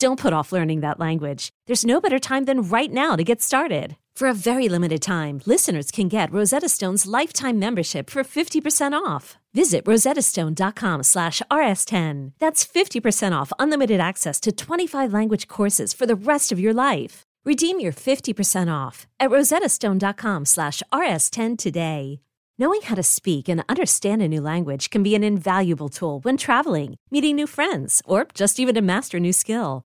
Don't put off learning that language. There's no better time than right now to get started. For a very limited time, listeners can get Rosetta Stone's lifetime membership for 50% off. Visit rosettastone.com slash rs10. That's 50% off unlimited access to 25 language courses for the rest of your life. Redeem your 50% off at rosettastone.com slash rs10 today. Knowing how to speak and understand a new language can be an invaluable tool when traveling, meeting new friends, or just even to master a new skill.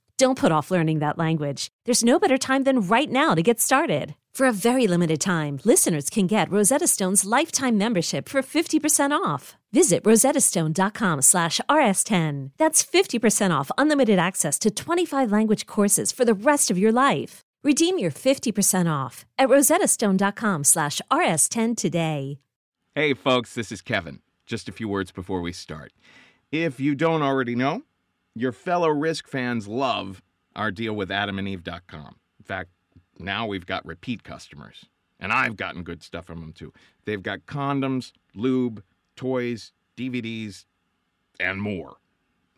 Don't put off learning that language. There's no better time than right now to get started. For a very limited time, listeners can get Rosetta Stone's lifetime membership for 50% off. Visit rosettastone.com slash rs10. That's 50% off unlimited access to 25 language courses for the rest of your life. Redeem your 50% off at rosettastone.com slash rs10 today. Hey, folks, this is Kevin. Just a few words before we start. If you don't already know, your fellow Risk fans love our deal with adamandeve.com. In fact, now we've got repeat customers, and I've gotten good stuff from them too. They've got condoms, lube, toys, DVDs, and more.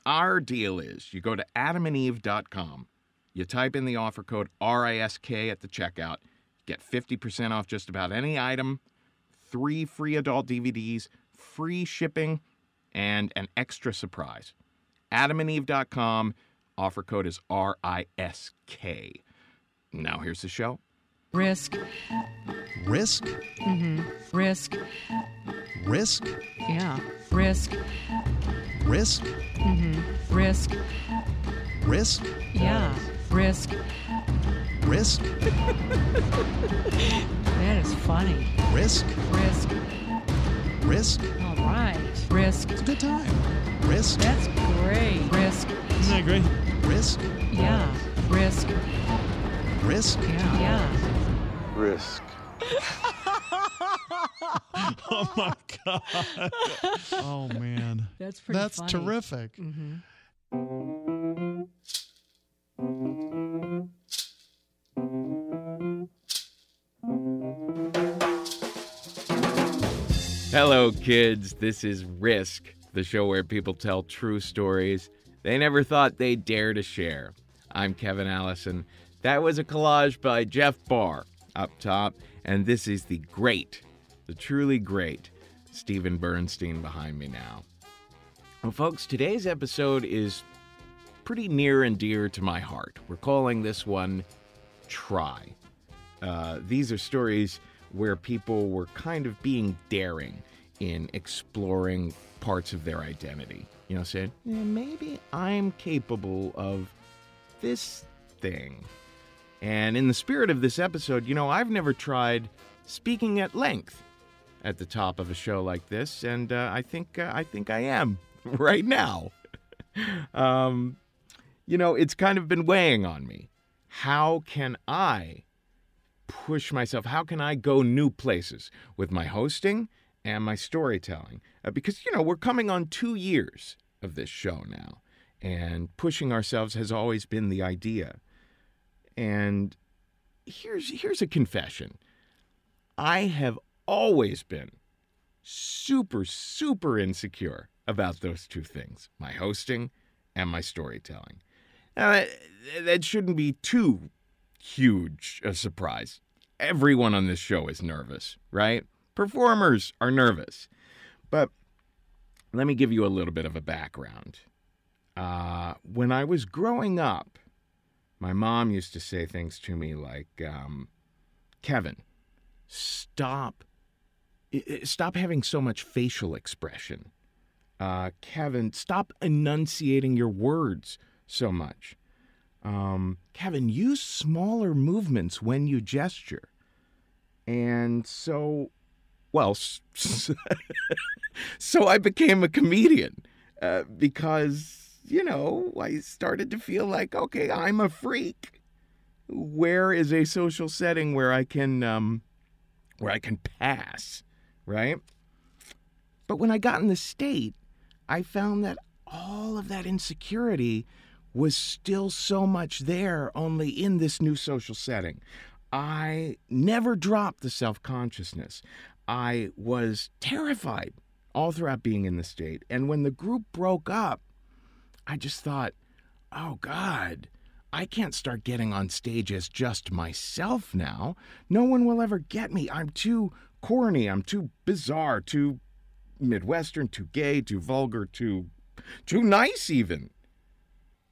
Our deal is you go to adamandeve.com, you type in the offer code RISK at the checkout, get 50% off just about any item, three free adult DVDs, free shipping, and an extra surprise adamandeve.com. Offer code is R I S K. Now here's the show. Risk. Risk? Mm-hmm. Risk. Risk? Yeah. Risk. Risk? Mm-hmm. Risk. Risk? Yeah. Risk. Risk? That is funny. Risk? Risk. Risk? All right. Risk. It's a good time. Risk? That's great. Risk. Isn't that great? Risk? Yeah. Risk. Risk? Yeah. Yeah. Risk. Oh my god. Oh, man. That's pretty That's funny. terrific. Mm-hmm. Hello, kids. This is Risk, the show where people tell true stories they never thought they'd dare to share. I'm Kevin Allison. That was a collage by Jeff Barr up top, and this is the great, the truly great Stephen Bernstein behind me now. Well, folks, today's episode is pretty near and dear to my heart. We're calling this one Try. Uh, these are stories where people were kind of being daring in exploring parts of their identity. You know, saying, "Eh, maybe I'm capable of this thing. And in the spirit of this episode, you know, I've never tried speaking at length at the top of a show like this, and uh, I think uh, I think I am right now. um, you know, it's kind of been weighing on me. How can I push myself? How can I go new places with my hosting and my storytelling? Uh, because, you know, we're coming on two years of this show now, and pushing ourselves has always been the idea. And here's here's a confession. I have always been super super insecure about those two things, my hosting and my storytelling. Now, that, that shouldn't be too huge a surprise. Everyone on this show is nervous, right? Performers are nervous. But let me give you a little bit of a background. Uh, when I was growing up, my mom used to say things to me like, um, Kevin, stop. Stop having so much facial expression. Uh, Kevin, stop enunciating your words so much. Um, Kevin, use smaller movements when you gesture. And so, well, so I became a comedian uh, because, you know, I started to feel like, okay, I'm a freak. Where is a social setting where I can, um, where I can pass, right? But when I got in the state, I found that all of that insecurity was still so much there, only in this new social setting. I never dropped the self consciousness. I was terrified all throughout being in the state. And when the group broke up, I just thought, oh God, I can't start getting on stage as just myself now. No one will ever get me. I'm too corny. I'm too bizarre, too Midwestern, too gay, too vulgar, too too nice even.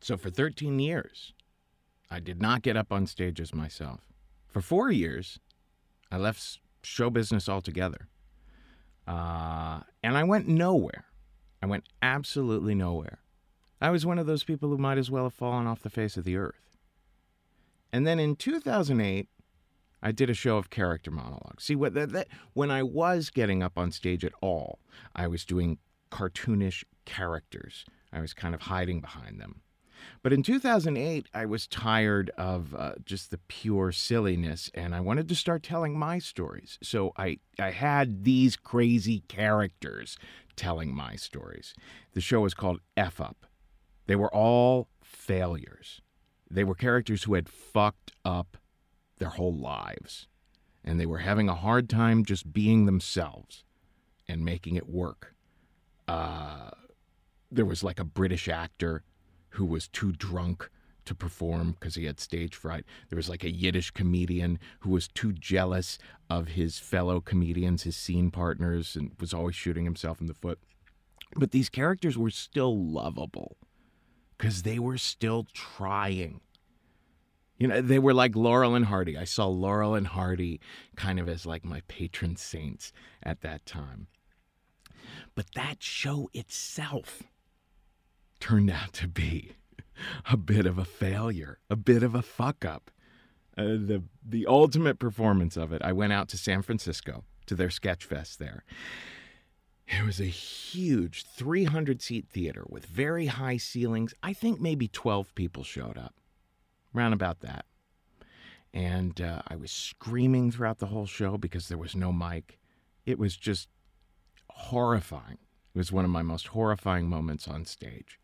So for 13 years, I did not get up on stage as myself. For four years, I left show business altogether. Uh, and I went nowhere. I went absolutely nowhere. I was one of those people who might as well have fallen off the face of the earth. And then in 2008, I did a show of character monologues. See, what that, that, when I was getting up on stage at all, I was doing cartoonish characters. I was kind of hiding behind them. But in 2008, I was tired of uh, just the pure silliness, and I wanted to start telling my stories. So I, I had these crazy characters telling my stories. The show was called F Up. They were all failures. They were characters who had fucked up their whole lives, and they were having a hard time just being themselves and making it work. Uh, there was like a British actor who was too drunk to perform because he had stage fright. There was like a Yiddish comedian who was too jealous of his fellow comedians, his scene partners, and was always shooting himself in the foot. But these characters were still lovable because they were still trying. You know, they were like Laurel and Hardy. I saw Laurel and Hardy kind of as like my patron saints at that time. But that show itself turned out to be a bit of a failure, a bit of a fuck up. Uh, the the ultimate performance of it. I went out to San Francisco to their sketch fest there. It was a huge 300 seat theater with very high ceilings. I think maybe 12 people showed up, round about that. And uh, I was screaming throughout the whole show because there was no mic. It was just horrifying. It was one of my most horrifying moments on stage.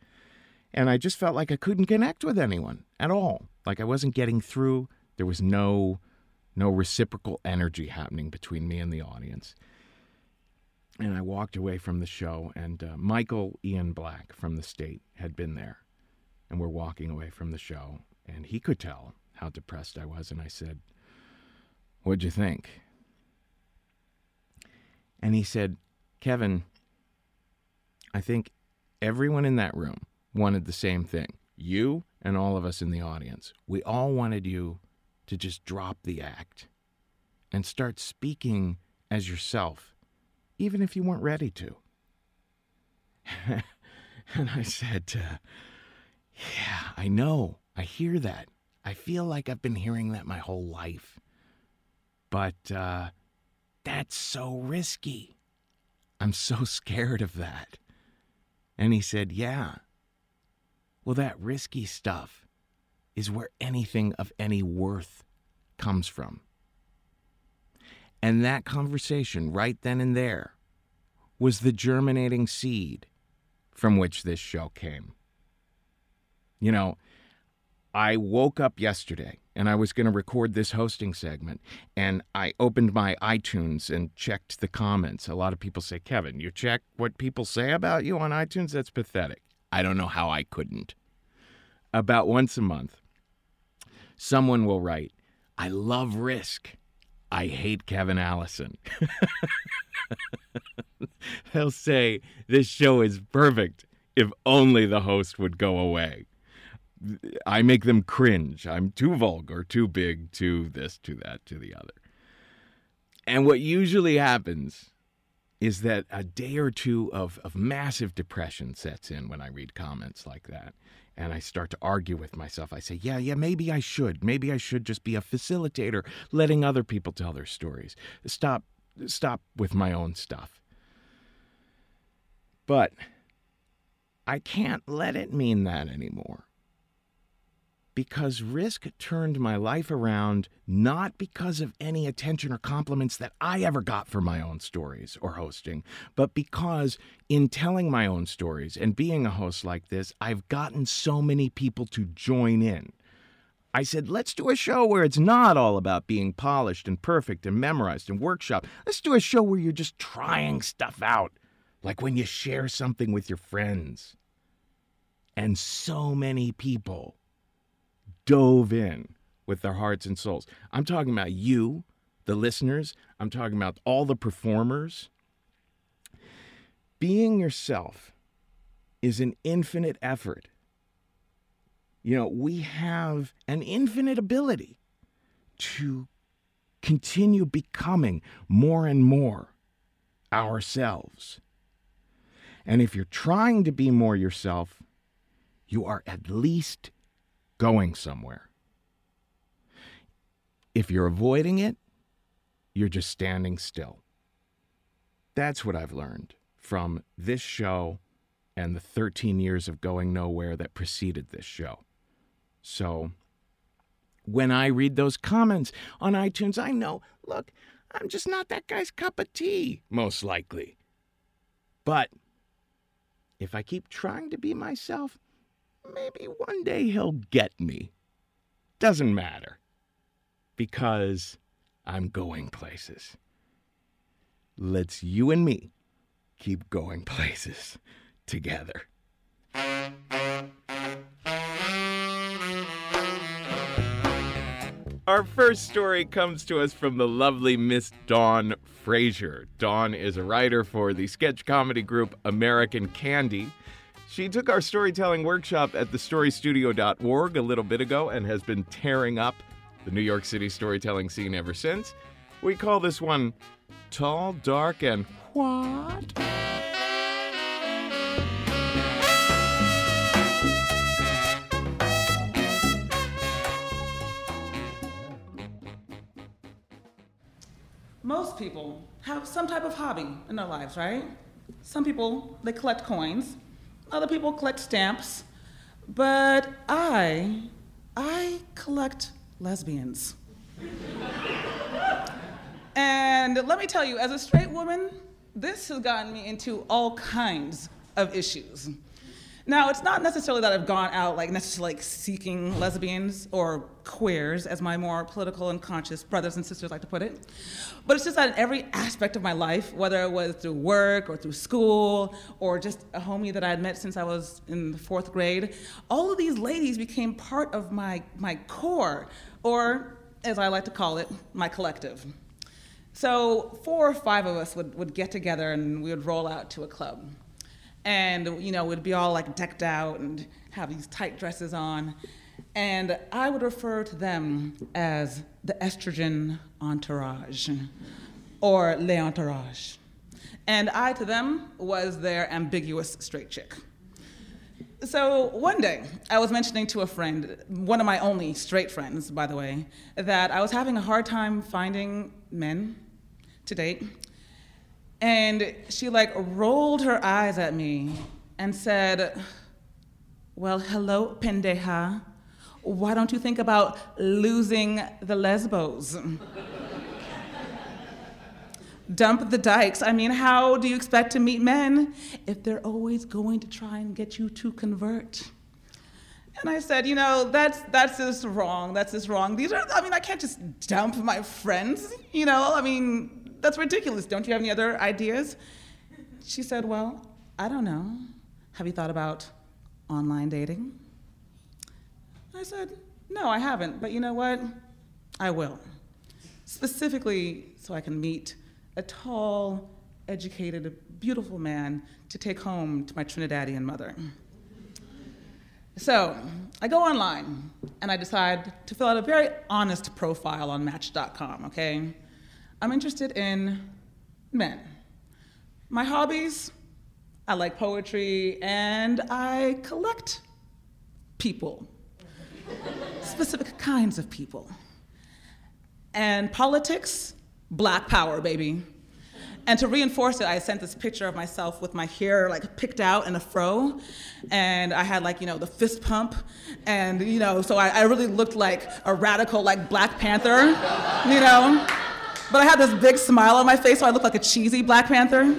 And I just felt like I couldn't connect with anyone at all. Like I wasn't getting through. There was no no reciprocal energy happening between me and the audience. And I walked away from the show, and uh, Michael Ian Black from the state had been there. And we're walking away from the show, and he could tell how depressed I was. And I said, What'd you think? And he said, Kevin, I think everyone in that room wanted the same thing. You and all of us in the audience. We all wanted you to just drop the act and start speaking as yourself, even if you weren't ready to. and I said, uh, Yeah, I know. I hear that. I feel like I've been hearing that my whole life. But uh, that's so risky. I'm so scared of that. And he said, Yeah. Well, that risky stuff is where anything of any worth comes from. And that conversation, right then and there, was the germinating seed from which this show came. You know, I woke up yesterday and I was going to record this hosting segment, and I opened my iTunes and checked the comments. A lot of people say, Kevin, you check what people say about you on iTunes? That's pathetic. I don't know how I couldn't. About once a month, someone will write, I love Risk. I hate Kevin Allison. They'll say, This show is perfect if only the host would go away. I make them cringe. I'm too vulgar, too big, too this, too that, to the other. And what usually happens is that a day or two of, of massive depression sets in when I read comments like that. And I start to argue with myself. I say, yeah, yeah, maybe I should. Maybe I should just be a facilitator, letting other people tell their stories. Stop stop with my own stuff. But I can't let it mean that anymore because Risk turned my life around not because of any attention or compliments that I ever got for my own stories or hosting, but because in telling my own stories and being a host like this, I've gotten so many people to join in. I said, let's do a show where it's not all about being polished and perfect and memorized and workshop. Let's do a show where you're just trying stuff out, like when you share something with your friends. And so many people dove in with their hearts and souls. I'm talking about you, the listeners, I'm talking about all the performers. Being yourself is an infinite effort. You know, we have an infinite ability to continue becoming more and more ourselves. And if you're trying to be more yourself, you are at least going somewhere. If you're avoiding it, you're just standing still. That's what I've learned from this show and the 13 years of going nowhere that preceded this show. So, when I read those comments on iTunes, I know, look, I'm just not that guy's cup of tea, most likely. But if I keep trying to be myself, maybe one day he'll get me. Doesn't matter. Because I'm going places. Let's you and me keep going places together. Our first story comes to us from the lovely Miss Dawn Fraser. Dawn is a writer for the sketch comedy group American Candy. She took our storytelling workshop at thestorystudio.org a little bit ago and has been tearing up the New York City storytelling scene ever since. We call this one Tall, Dark, and What? Most people have some type of hobby in their lives, right? Some people, they collect coins. Other people collect stamps. But I, I collect lesbians. and let me tell you, as a straight woman, this has gotten me into all kinds of issues. Now, it's not necessarily that I've gone out like necessarily like seeking lesbians or queers, as my more political and conscious brothers and sisters like to put it. But it's just that in every aspect of my life, whether it was through work or through school or just a homie that I had met since I was in the fourth grade, all of these ladies became part of my, my core, or as I like to call it, my collective. So four or five of us would, would get together and we would roll out to a club and you know would be all like decked out and have these tight dresses on. And i would refer to them as the estrogen entourage or le entourage and i to them was their ambiguous straight chick. So one day i was mentioning to a friend one of my only straight friends by the way that i was having a hard time finding men to date and she like rolled her eyes at me and said, Well, hello, pendeja. Why don't you think about losing the lesbos? Dump the dykes. I mean, how do you expect to meet men if they're always going to try and get you to convert? And I said, you know, that's that's just wrong. That's just wrong. These are I mean, I can't just dump my friends, you know? I mean, that's ridiculous. Don't you have any other ideas? She said, Well, I don't know. Have you thought about online dating? I said, No, I haven't. But you know what? I will. Specifically, so I can meet a tall, educated, beautiful man to take home to my Trinidadian mother. So I go online and I decide to fill out a very honest profile on Match.com, okay? I'm interested in men. My hobbies I like poetry and I collect people, specific kinds of people. And politics, black power, baby. And to reinforce it, I sent this picture of myself with my hair like picked out in a fro. And I had like, you know, the fist pump. And, you know, so I, I really looked like a radical, like Black Panther, you know? But I had this big smile on my face, so I looked like a cheesy Black Panther.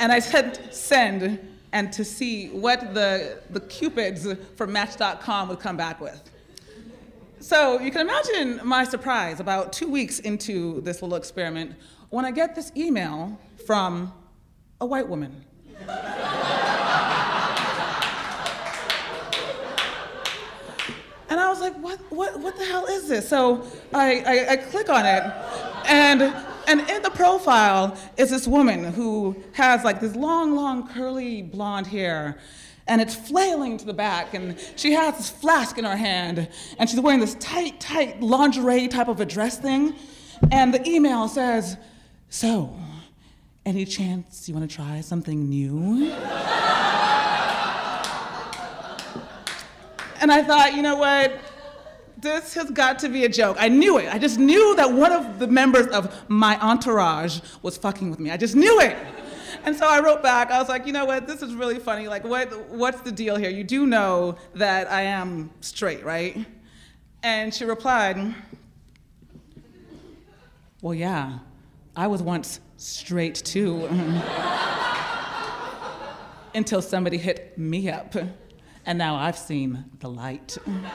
And I said send and to see what the, the cupids from Match.com would come back with. So you can imagine my surprise about two weeks into this little experiment when I get this email from a white woman. And I was like, what, what, what the hell is this? So I, I, I click on it, and, and in the profile is this woman who has like this long, long, curly blonde hair, and it's flailing to the back, and she has this flask in her hand, and she's wearing this tight, tight lingerie type of a dress thing. And the email says, So, any chance you want to try something new? And I thought, you know what? This has got to be a joke. I knew it. I just knew that one of the members of my entourage was fucking with me. I just knew it. And so I wrote back. I was like, you know what? This is really funny. Like, what, what's the deal here? You do know that I am straight, right? And she replied, well, yeah, I was once straight too. Until somebody hit me up and now I've seen the light. and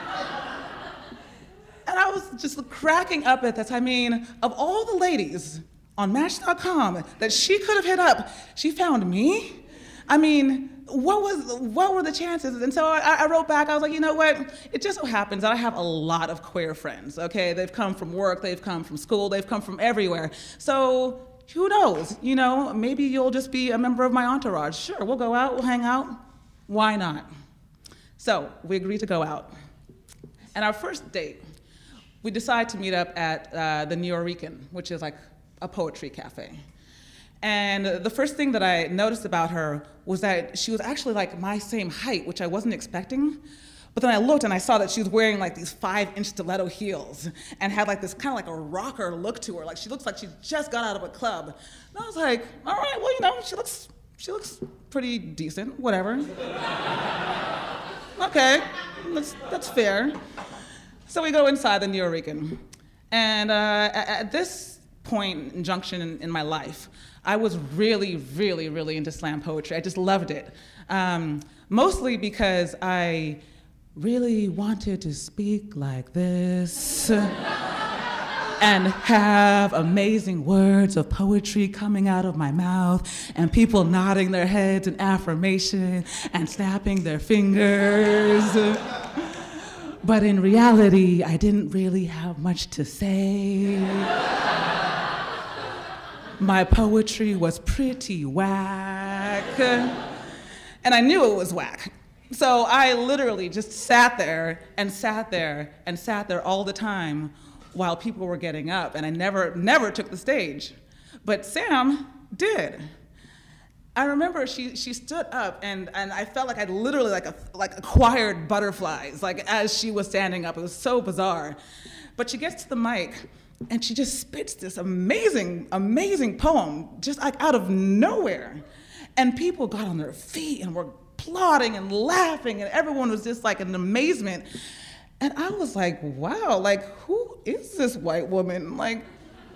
I was just cracking up at this. I mean, of all the ladies on Match.com that she could have hit up, she found me. I mean, what was what were the chances? And so I, I, wrote back. I was like, you know what? It just so happens that I have a lot of queer friends. Okay, they've come from work, they've come from school, they've come from everywhere. So who knows? You know, maybe you'll just be a member of my entourage. Sure, we'll go out, we'll hang out. Why not? So we agreed to go out. And our first date, we decided to meet up at uh, the Nuyorican, which is like a poetry cafe. And the first thing that I noticed about her was that she was actually like my same height, which I wasn't expecting. But then I looked and I saw that she was wearing like these five inch stiletto heels and had like this kind of like a rocker look to her. Like she looks like she just got out of a club. And I was like, all right, well, you know, she looks, she looks pretty decent, whatever. Okay, that's, that's fair. So we go inside the New Nuyorican. And uh, at, this point and junction in, in, my life, I was really, really, really into slam poetry. I just loved it. Um, mostly because I really wanted to speak like this and have amazing words of poetry coming out of my mouth and people nodding their heads in affirmation and snapping their fingers. but in reality, I didn't really have much to say. my poetry was pretty whack. And I knew it was whack. So I literally just sat there and sat there and sat there all the time while people were getting up, and I never, never took the stage. But Sam did. I remember she, she stood up and, and I felt like I literally like, a, like acquired butterflies like as she was standing up. It was so bizarre. But she gets to the mic and she just spits this amazing, amazing poem just like out of nowhere. And people got on their feet and were applauding and laughing and everyone was just like in amazement. And I was like, wow, like, who is this white woman? Like,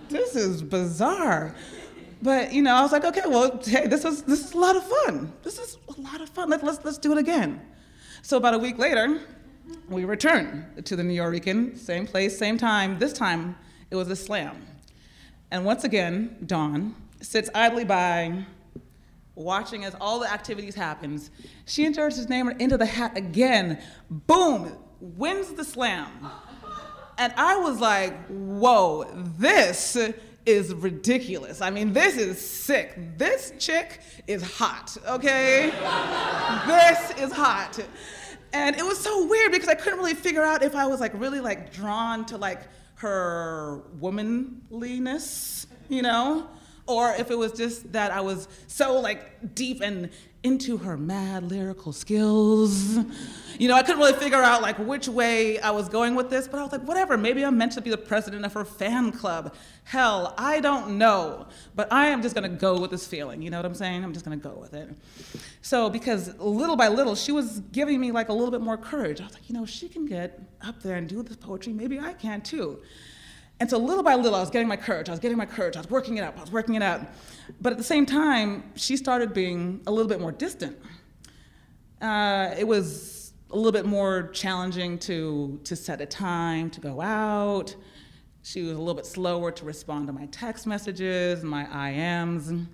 this is bizarre. But you know, I was like, okay, well, hey, this is this is a lot of fun. This is a lot of fun. Let, let's let's do it again. So about a week later, we return to the New Nuyorican, same place, same time. This time, it was a slam. And once again, Dawn sits idly by, watching as all the activities happens. She enters his name into the hat again. Boom! wins the slam. And I was like, whoa, this is ridiculous. I mean, this is sick. This chick is hot, okay? this is hot. And it was so weird because I couldn't really figure out if I was like really like drawn to like her womanliness, you know, or if it was just that I was so like deep and into her mad lyrical skills. You know, I couldn't really figure out like which way I was going with this, but I was like, whatever, maybe I'm meant to be the president of her fan club. Hell, I don't know. But I am just gonna go with this feeling, you know what I'm saying? I'm just gonna go with it. So, because little by little, she was giving me like a little bit more courage. I was like, you know, she can get up there and do this poetry, maybe I can too. And so little by little, I was getting my courage. I was getting my courage. I was working it out. I was working it out. But at the same time, she started being a little bit more distant. Uh, it was a little bit more challenging to, to set a time to go out. She was a little bit slower to respond to my text messages, my IMs.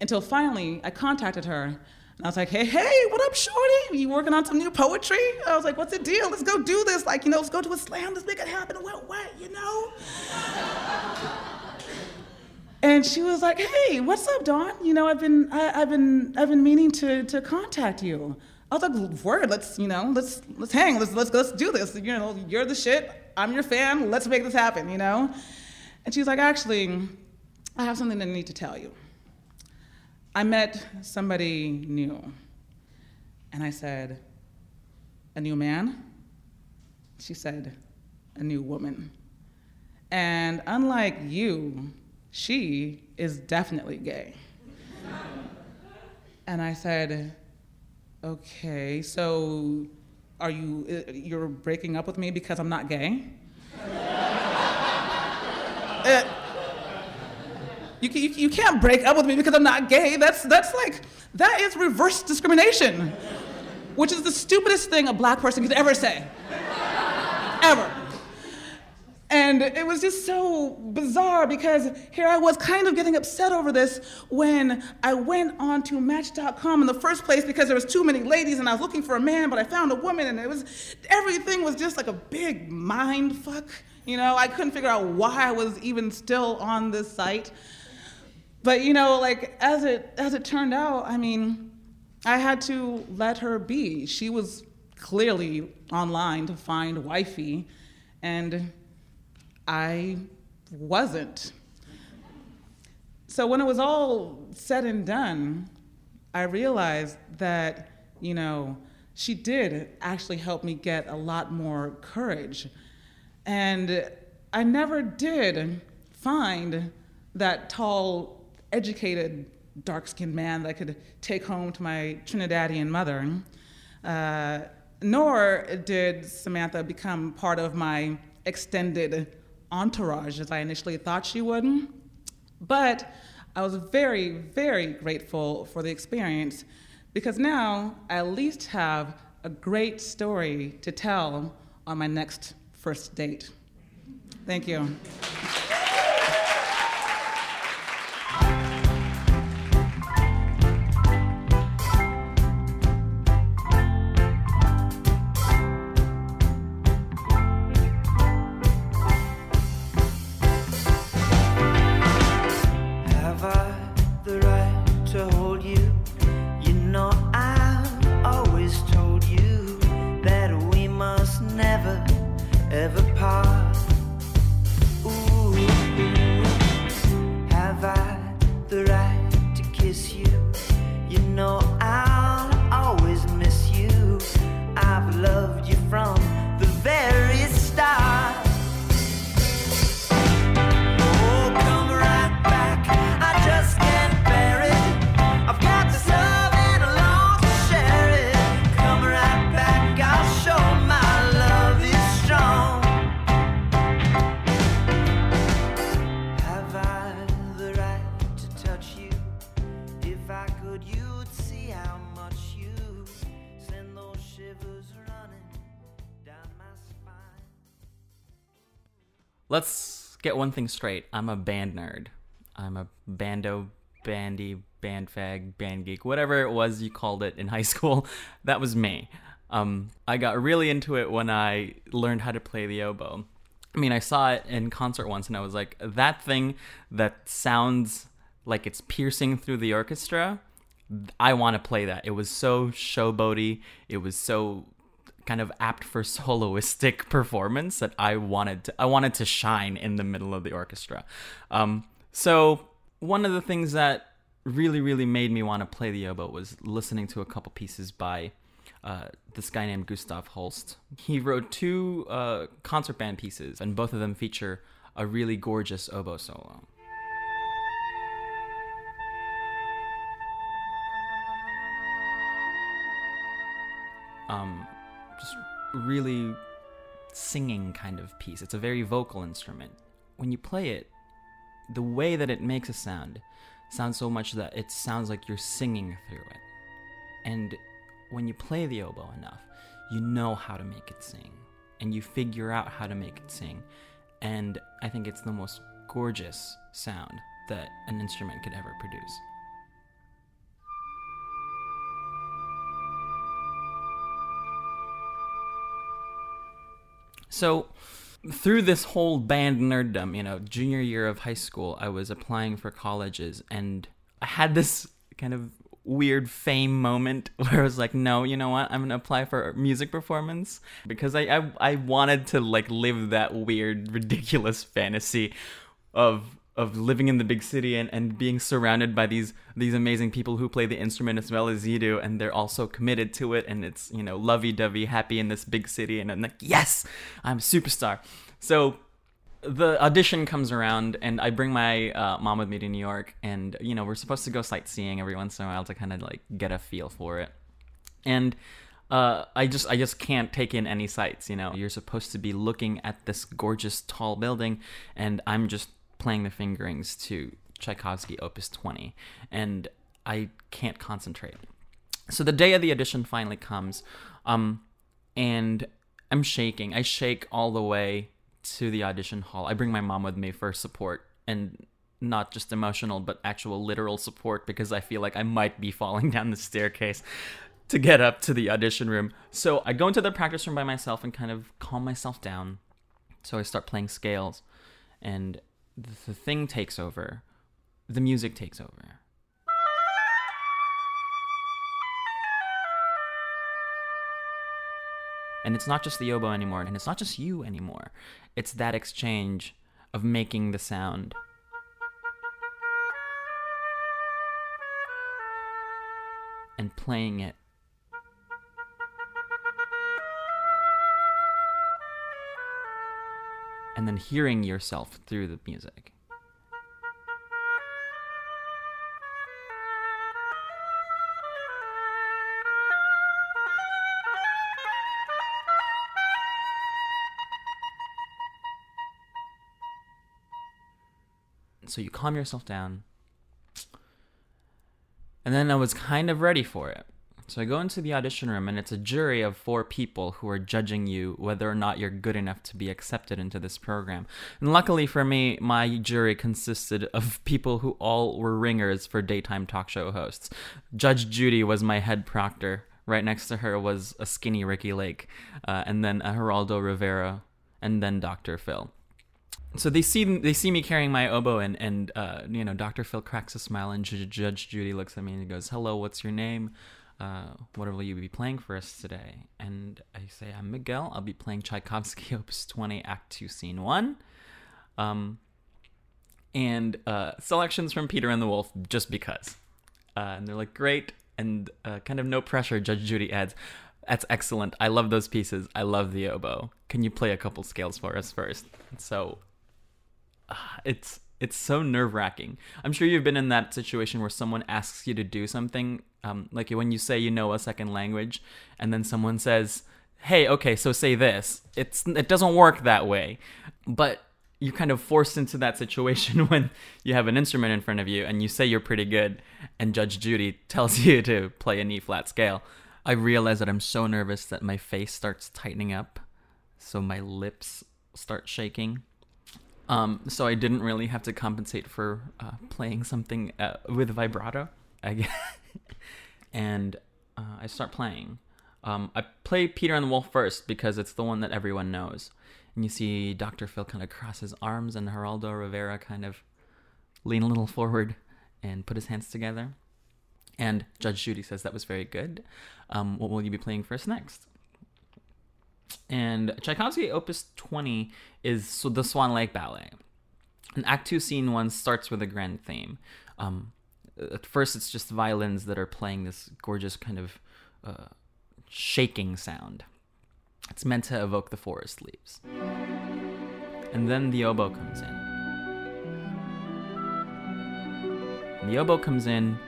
Until finally, I contacted her I was like, hey, hey, what up, shorty? You working on some new poetry? I was like, what's the deal? Let's go do this. Like, you know, let's go to a slam. Let's make it happen. What, what, you know? and she was like, hey, what's up, Dawn? You know, I've been, I, have been, I've been meaning to, to contact you. I was like, word, let's, you know, let's, let's hang. Let's, let's, let's do this. You know, you're the shit. I'm your fan. Let's make this happen, you know? And she was like, actually, I have something that I need to tell you. I met somebody new. And I said, A new man? She said, A new woman. And unlike you, she is definitely gay. and I said, Okay, so are you, uh, you're breaking up with me because I'm not gay? uh, you, you, you can't break up with me because I'm not gay. That's, that's like, that is reverse discrimination, which is the stupidest thing a black person could ever say. ever. And it was just so bizarre because here I was kind of getting upset over this when I went on to Match.com in the first place because there was too many ladies and I was looking for a man, but I found a woman and it was everything was just like a big mind fuck. You know, I couldn't figure out why I was even still on this site. But you know, like as it as it turned out, I mean, I had to let her be. She was clearly online to find wifey, and I wasn't. So when it was all said and done, I realized that, you know, she did actually help me get a lot more courage. And I never did find that tall educated, dark skinned man that I could take home to my Trinidadian mother. Uh, nor did Samantha become part of my extended entourage as I initially thought she would. But I was very, very grateful for the experience because now I at least have a great story to tell on my next first date. Thank you. Get one thing straight. I'm a band nerd. I'm a bando, bandy, band fag, band geek, whatever it was you called it in high school. That was me. Um, I got really into it when I learned how to play the oboe. I mean, I saw it in concert once and I was like, that thing that sounds like it's piercing through the orchestra, I want to play that. It was so showboaty. It was so kind of apt for soloistic performance that I wanted to I wanted to shine in the middle of the orchestra. Um, so one of the things that really really made me want to play the oboe was listening to a couple pieces by uh, this guy named Gustav Holst. He wrote two uh, concert band pieces, and both of them feature a really gorgeous oboe solo. Um, really singing kind of piece. It's a very vocal instrument. When you play it, the way that it makes a sound sounds so much that it sounds like you're singing through it. And when you play the oboe enough, you know how to make it sing. And you figure out how to make it sing. And I think it's the most gorgeous sound that an instrument could ever produce. So, through this whole band nerddom, you know, junior year of high school, I was applying for colleges and I had this kind of weird fame moment where I was like, no, you know what? I'm gonna apply for music performance because I I, I wanted to like live that weird, ridiculous fantasy of of living in the big city and, and being surrounded by these these amazing people who play the instrument as well as you do and they're also committed to it and it's you know lovey-dovey happy in this big city and I'm like yes I'm a superstar. So the audition comes around and I bring my uh, mom with me to New York and you know we're supposed to go sightseeing every once in a while to kind of like get a feel for it. And uh, I just I just can't take in any sights you know? You're supposed to be looking at this gorgeous tall building and I'm just playing the fingerings to Tchaikovsky Opus 20, and I can't concentrate. So the day of the audition finally comes, um, and I'm shaking. I shake all the way to the audition hall. I bring my mom with me for support, and not just emotional, but actual literal support because I feel like I might be falling down the staircase to get up to the audition room. So I go into the practice room by myself and kind of calm myself down. So I start playing scales, and the thing takes over, the music takes over. And it's not just the oboe anymore, and it's not just you anymore. It's that exchange of making the sound. And playing it and then hearing yourself through the music. So you calm yourself down. And then I was kind of ready for it. So I go into the audition room, and it's a jury of four people who are judging you whether or not you're good enough to be accepted into this program. And luckily for me, my jury consisted of people who all were ringers for daytime talk show hosts. Judge Judy was my head proctor. Right next to her was a skinny Ricki Lake, uh, and then a Geraldo Rivera, and then Dr. Phil so they see they see me carrying my oboe and and uh, you know Dr. Phil cracks a smile and Judge Judy looks at me and he goes, "Hello, what's your name? Uh, what will you be playing for us today?" And I say, "I'm Miguel. I'll be playing Tchaikovsky Opus 20, Act 2, Scene 1." Um, and uh, selections from Peter and the Wolf just because. Uh, and they're like, "Great," and uh, kind of no pressure. Judge Judy adds. That's excellent. I love those pieces. I love the oboe. Can you play a couple scales for us first? So it's it's so nerve wracking. I'm sure you've been in that situation where someone asks you to do something, um, like when you say you know a second language, and then someone says, "Hey, okay, so say this." It's it doesn't work that way, but you're kind of forced into that situation when you have an instrument in front of you and you say you're pretty good, and Judge Judy tells you to play an E flat scale. I realize that I'm so nervous that my face starts tightening up, so my lips start shaking um, so I didn't really have to compensate for uh, playing something uh, with vibrato. I guess. and uh, I start playing. Um, I play Peter and the Wolf first because it's the one that everyone knows. And you see Dr. Phil kind of cross his arms and Geraldo Rivera kind of lean a little forward and put his hands together. And Judge Judy says that was very good. Um, what will you be playing first next? And Tchaikovsky Opus 20 is the Swan Lake Ballet. And Act 2, Scene 1 starts with a grand theme. Um, at first, it's just violins that are playing this gorgeous kind of uh, shaking sound. It's meant to evoke the forest leaves. And then the oboe comes in. The oboe comes in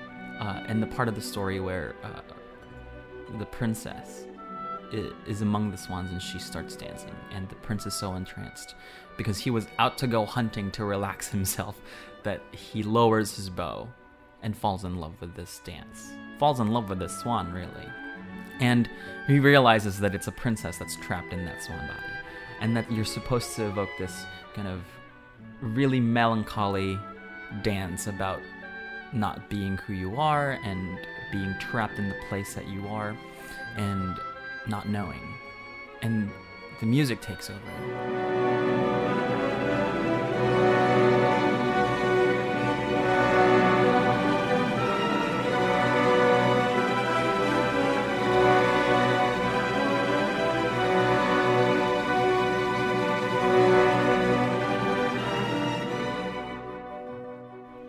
uh, in the part of the story where uh, the princess is among the swans and she starts dancing. And the prince is so entranced because he was out to go hunting to relax himself that he lowers his bow and falls in love with this dance. Falls in love with this swan, really. And he realizes that it's a princess that's trapped in that swan body. And that you're supposed to evoke this kind of really melancholy dance about not being who you are and being trapped in the place that you are and not knowing. And the music takes over.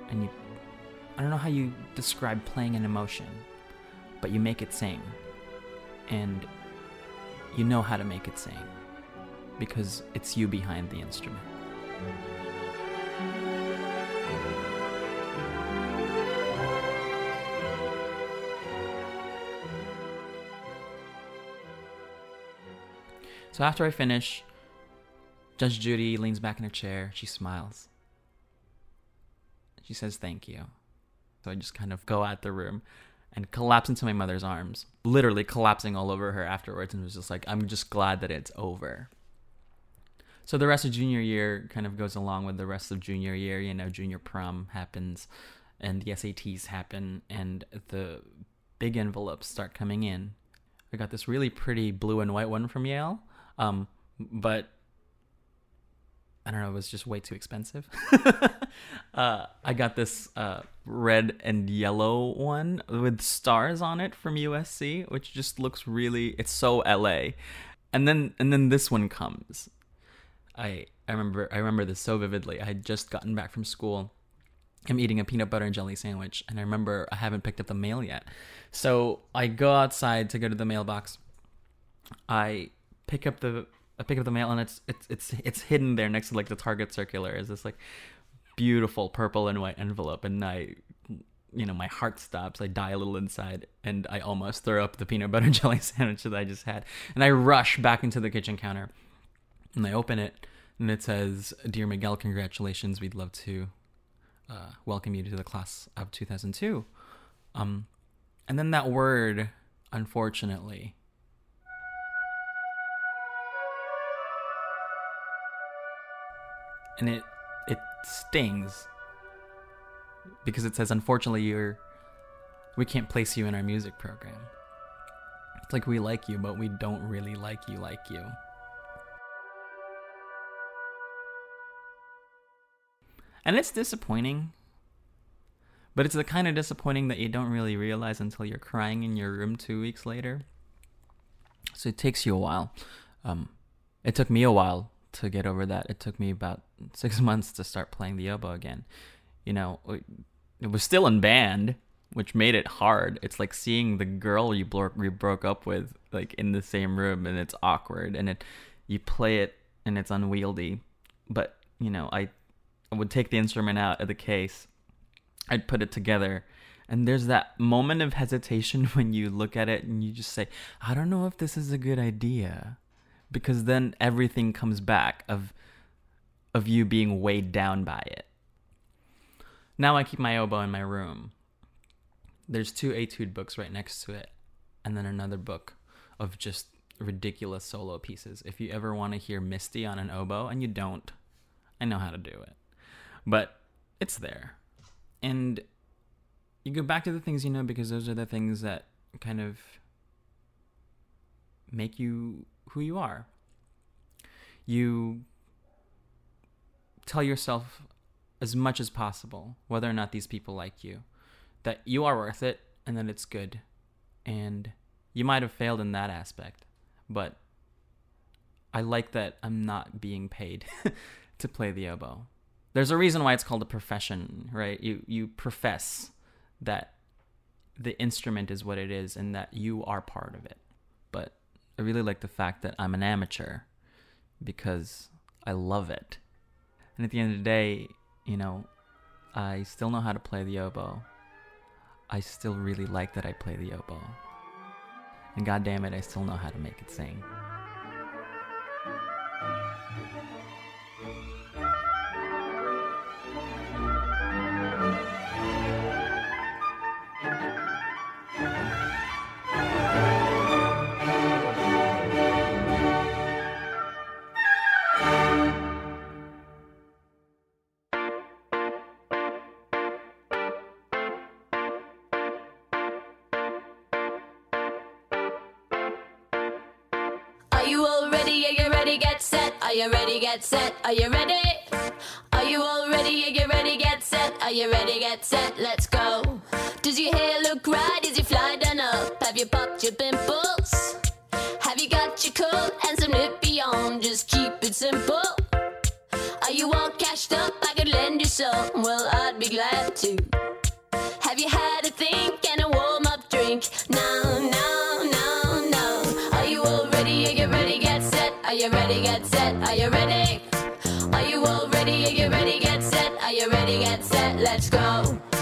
and you I don't know how you describe playing an emotion, but you make it sing. And you know how to make it sing because it's you behind the instrument. So after I finish, Judge Judy leans back in her chair. She smiles. She says thank you. So I just kind of go out the room and collapse into my mother's arms, literally collapsing all over her afterwards, and was just like, I'm just glad that it's over. So the rest of junior year kind of goes along with the rest of junior year. You know, junior prom happens, and the SATs happen, and the big envelopes start coming in. I got this really pretty blue and white one from Yale, um, but I don't know, it was just way too expensive. uh, I got this uh, red and yellow one with stars on it from USC, which just looks really it's so LA. And then and then this one comes. I I remember I remember this so vividly. I had just gotten back from school. I'm eating a peanut butter and jelly sandwich, and I remember I haven't picked up the mail yet. So I go outside to go to the mailbox. I pick up the I pick up the mail and it's it's it's it's hidden there next to like the Target circular. Is this like beautiful purple and white envelope and I you know my heart stops. I die a little inside and I almost throw up the peanut butter jelly sandwich that I just had and I rush back into the kitchen counter and I open it and it says dear Miguel congratulations. We'd love to uh, welcome you to the class of 2002 um and then that word unfortunately and it it stings. Because it says unfortunately you're we can't place you in our music program. It's like we like you but we don't really like you like you. And it's disappointing. But it's the kind of disappointing that you don't really realize until you're crying in your room two weeks later. So it takes you a while. Um, it took me a while to get over that. It took me about six months to start playing the oboe again. You know, it was still in band, which made it hard. It's like seeing the girl you, bro- you broke up with like in the same room, and it's awkward. And it, you play it, and it's unwieldy. But you know, I, I would take the instrument out of the case, I'd put it together. And there's that moment of hesitation when you look at it and you just say, I don't know if this is a good idea because then everything comes back of of you being weighed down by it. Now I keep my oboe in my room. There's two etude books right next to it, and then another book of just ridiculous solo pieces. If you ever want to hear Misty on an oboe, and you don't, I know how to do it. But it's there. And you go back to the things you know because those are the things that kind of make you who you are. You tell yourself as much as possible whether or not these people like you, that you are worth it and that it's good. And you might have failed in that aspect, but I like that I'm not being paid to play the oboe. There's a reason why it's called a profession, right? You you profess that the instrument is what it is and that you are part of it. I really like the fact that I'm an amateur because I love it. And at the end of the day, you know, I still know how to play the oboe. I still really like that I play the oboe. And god damn it, I still know how to make it sing. You ready? Get set. Are you ready? Are you all ready? Are you ready? Get set. Are you ready? Get set. Let's go. Does your hair look right? Is your fly done up? Have you popped your pimples? Have you got your coat and some nippy on? Just keep it simple. Get set. Are you ready? Are you all ready? Are you ready? Get set. Are you ready? Get set. Let's go.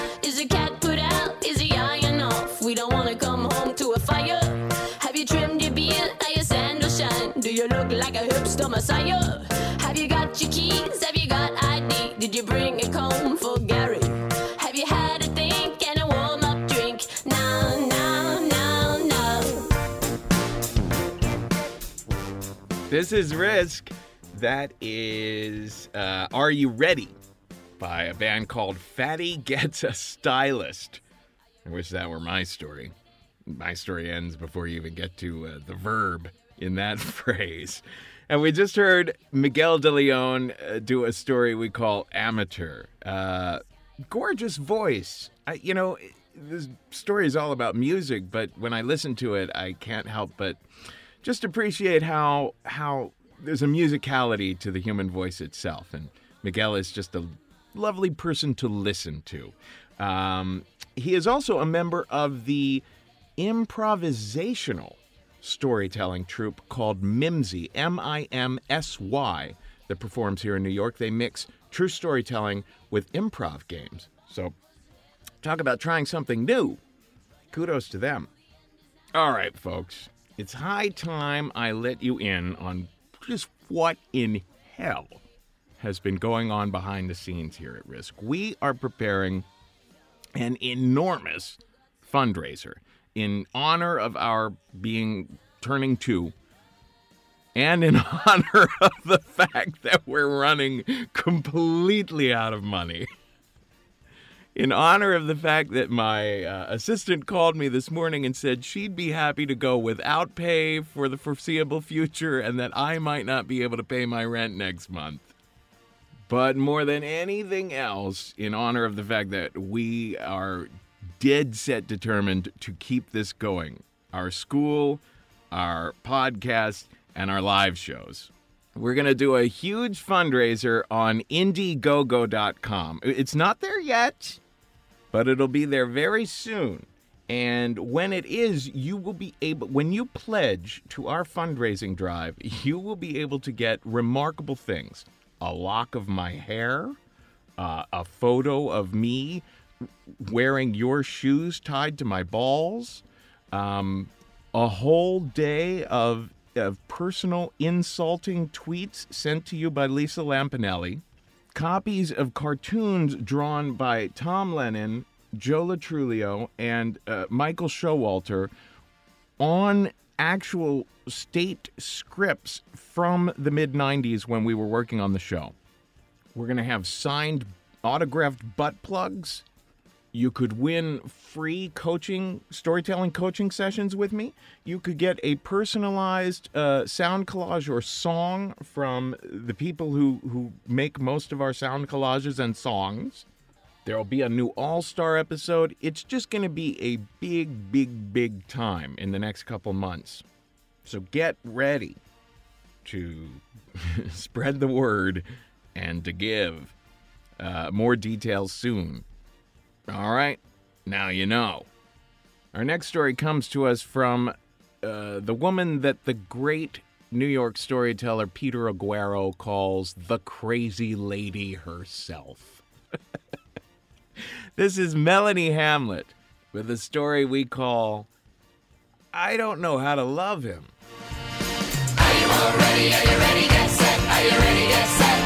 This is Risk. That is uh, Are You Ready? by a band called Fatty Gets a Stylist. I wish that were my story. My story ends before you even get to uh, the verb in that phrase. And we just heard Miguel de Leon uh, do a story we call Amateur. Uh, gorgeous voice. I, you know, this story is all about music, but when I listen to it, I can't help but just appreciate how how there's a musicality to the human voice itself, and Miguel is just a lovely person to listen to. Um, he is also a member of the improvisational storytelling troupe called Mimsy, M I M S Y, that performs here in New York. They mix true storytelling with improv games. So, talk about trying something new. Kudos to them. All right, folks. It's high time I let you in on just what in hell has been going on behind the scenes here at Risk. We are preparing an enormous fundraiser in honor of our being turning two and in honor of the fact that we're running completely out of money. In honor of the fact that my uh, assistant called me this morning and said she'd be happy to go without pay for the foreseeable future and that I might not be able to pay my rent next month. But more than anything else, in honor of the fact that we are dead set determined to keep this going our school, our podcast, and our live shows. We're going to do a huge fundraiser on Indiegogo.com. It's not there yet, but it'll be there very soon. And when it is, you will be able, when you pledge to our fundraising drive, you will be able to get remarkable things a lock of my hair, uh, a photo of me wearing your shoes tied to my balls, um, a whole day of, of personal insulting tweets sent to you by Lisa Lampanelli, copies of cartoons drawn by Tom Lennon, Joe Lo Truglio, and uh, Michael Showalter on actual state scripts from the mid 90s when we were working on the show. We're going to have signed autographed butt plugs. You could win free coaching, storytelling coaching sessions with me. You could get a personalized uh, sound collage or song from the people who, who make most of our sound collages and songs. There will be a new All Star episode. It's just going to be a big, big, big time in the next couple months. So get ready. to spread the word and to give. Uh, more details soon. All right, now you know. Our next story comes to us from uh, the woman that the great New York storyteller Peter Aguero calls the crazy lady herself. this is Melanie Hamlett with a story we call I Don't Know How to Love Him. I don't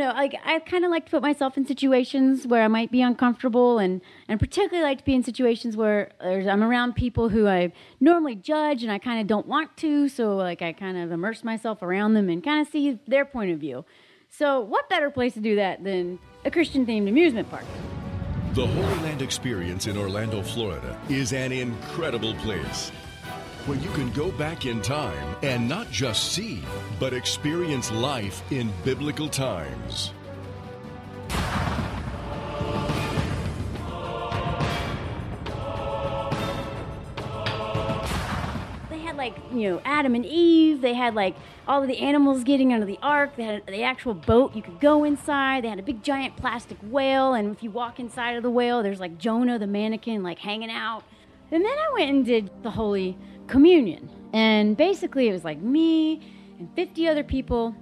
know. Like I kind of like to put myself in situations where I might be uncomfortable, and and particularly like to be in situations where I'm around people who I normally judge, and I kind of don't want to. So like I kind of immerse myself around them and kind of see their point of view. So what better place to do that than a Christian themed amusement park? The Holy Land Experience in Orlando, Florida is an incredible place where you can go back in time and not just see, but experience life in biblical times. They had like you know Adam and Eve. They had like all of the animals getting under the ark. They had the actual boat you could go inside. They had a big giant plastic whale, and if you walk inside of the whale, there's like Jonah the mannequin like hanging out. And then I went and did the Holy Communion, and basically it was like me and 50 other people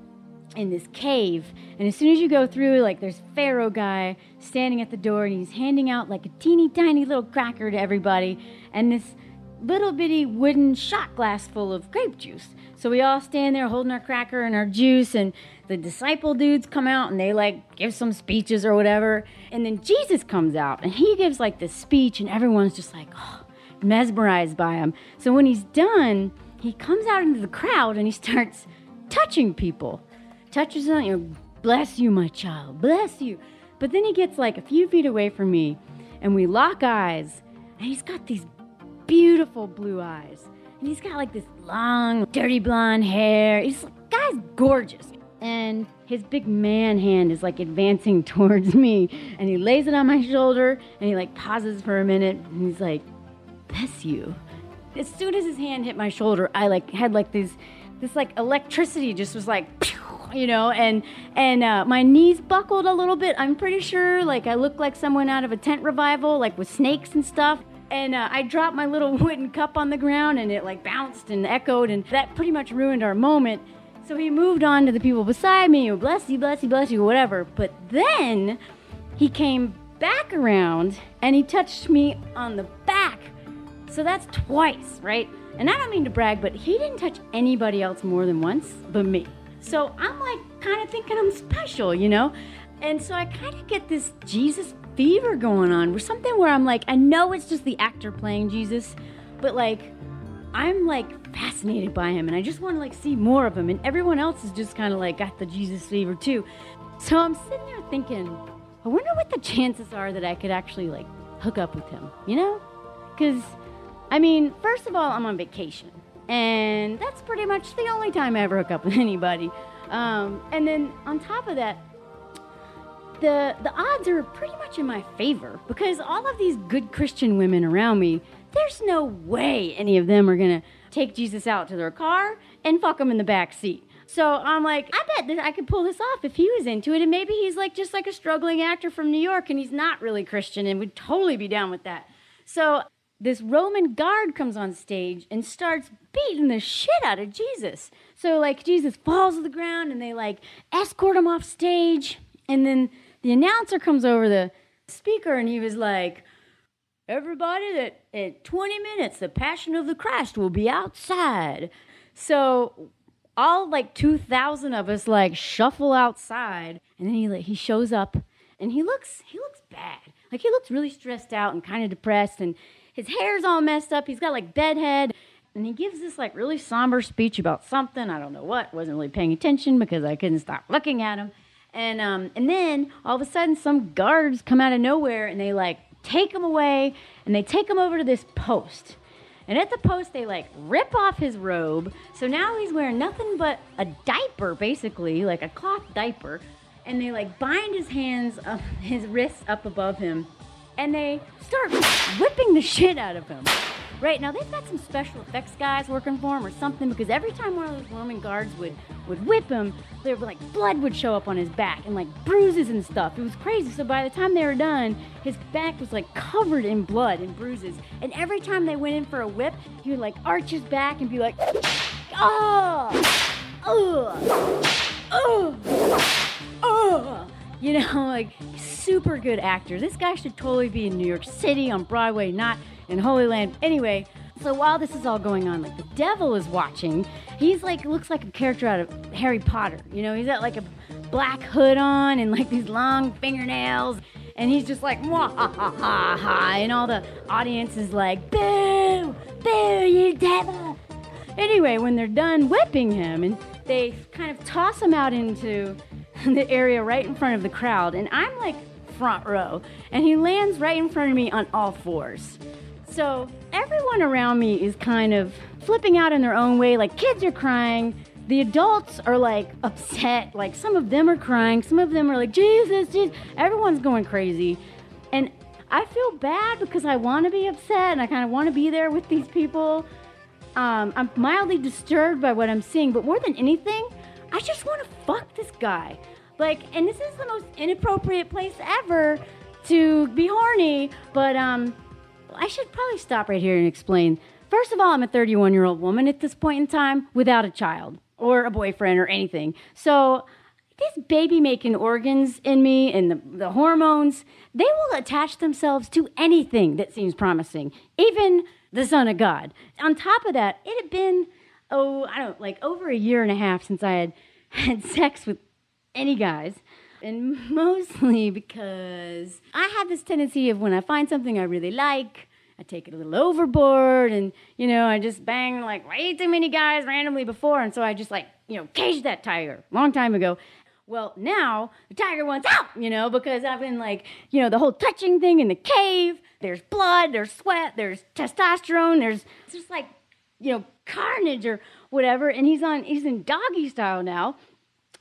in this cave. And as soon as you go through, like there's Pharaoh guy standing at the door, and he's handing out like a teeny tiny little cracker to everybody, and this little bitty wooden shot glass full of grape juice. So we all stand there holding our cracker and our juice, and the disciple dudes come out and they like give some speeches or whatever. And then Jesus comes out and he gives like this speech, and everyone's just like, oh, mesmerized by him. So when he's done, he comes out into the crowd and he starts touching people. Touches them, you know, bless you, my child, bless you. But then he gets like a few feet away from me, and we lock eyes, and he's got these beautiful blue eyes. And he's got like this long, dirty blonde hair. He's like, guy's gorgeous. And his big man hand is like advancing towards me. And he lays it on my shoulder and he like pauses for a minute and he's like, Bless you. As soon as his hand hit my shoulder, I like had like this this like electricity just was like you know and and uh, my knees buckled a little bit i'm pretty sure like i looked like someone out of a tent revival like with snakes and stuff and uh, I dropped my little wooden cup on the ground and it like bounced and echoed and that pretty much ruined our moment. So he moved on to the people beside me, bless you, bless you, bless you, whatever. But then he came back around and he touched me on the back. So that's twice, right? And I don't mean to brag, but he didn't touch anybody else more than once but me. So I'm like kind of thinking I'm special, you know? And so I kind of get this Jesus fever going on, where something where I'm like, I know it's just the actor playing Jesus, but like, I'm like fascinated by him and I just want to like see more of him. And everyone else is just kind of like got the Jesus fever too. So I'm sitting there thinking, I wonder what the chances are that I could actually like hook up with him, you know? Because, I mean, first of all, I'm on vacation. And that's pretty much the only time I ever hook up with anybody. Um, and then on top of that, the the odds are pretty much in my favor because all of these good Christian women around me, there's no way any of them are gonna take Jesus out to their car and fuck him in the back seat. So I'm like, I bet that I could pull this off if he was into it, and maybe he's like just like a struggling actor from New York, and he's not really Christian, and would totally be down with that. So this Roman guard comes on stage and starts beating the shit out of Jesus. So like Jesus falls to the ground, and they like escort him off stage, and then the announcer comes over the speaker and he was like, Everybody, that in 20 minutes, the Passion of the Christ will be outside. So all like 2,000 of us like shuffle outside, and then he like, he shows up, and he looks he looks bad. Like he looks really stressed out and kind of depressed, and his hair's all messed up. He's got like bedhead, and he gives this like really somber speech about something I don't know what. Wasn't really paying attention because I couldn't stop looking at him. And um, and then all of a sudden, some guards come out of nowhere and they like take him away and they take him over to this post. And at the post, they like rip off his robe. So now he's wearing nothing but a diaper, basically, like a cloth diaper. And they like bind his hands, up, his wrists up above him. And they start whipping the shit out of him. Right now, they've got some special effects guys working for him or something because every time one of those Roman guards would, would whip him, there would like blood would show up on his back and like bruises and stuff. It was crazy. So by the time they were done, his back was like covered in blood and bruises. And every time they went in for a whip, he would like arch his back and be like, oh, ugh, oh, oh. You know, like super good actor. This guy should totally be in New York City on Broadway, not in Holy Land. Anyway, so while this is all going on, like the devil is watching. He's like looks like a character out of Harry Potter. You know, he's got like a black hood on and like these long fingernails. And he's just like, ha, ha, ha, ha. And all the audience is like, boo, boo, you devil. Anyway, when they're done whipping him and they kind of toss him out into the area right in front of the crowd, and I'm like front row, and he lands right in front of me on all fours. So everyone around me is kind of flipping out in their own way, like kids are crying. The adults are like upset, like some of them are crying, some of them are like, Jesus, Jesus. Everyone's going crazy. And I feel bad because I want to be upset and I kind of want to be there with these people. Um, I'm mildly disturbed by what I'm seeing, but more than anything, I just want to fuck this guy. Like, and this is the most inappropriate place ever to be horny, but um, I should probably stop right here and explain. First of all, I'm a 31 year old woman at this point in time without a child or a boyfriend or anything. So these baby making organs in me and the, the hormones, they will attach themselves to anything that seems promising, even the Son of God. On top of that, it had been, oh, I don't like over a year and a half since I had had sex with any guys. And mostly because I have this tendency of when I find something I really like, I take it a little overboard and, you know, I just bang like way too many guys randomly before. And so I just like, you know, caged that tiger long time ago. Well, now the tiger wants out, you know, because I've been like, you know, the whole touching thing in the cave. There's blood, there's sweat, there's testosterone, there's just like, you know, carnage or whatever. And he's on, he's in doggy style now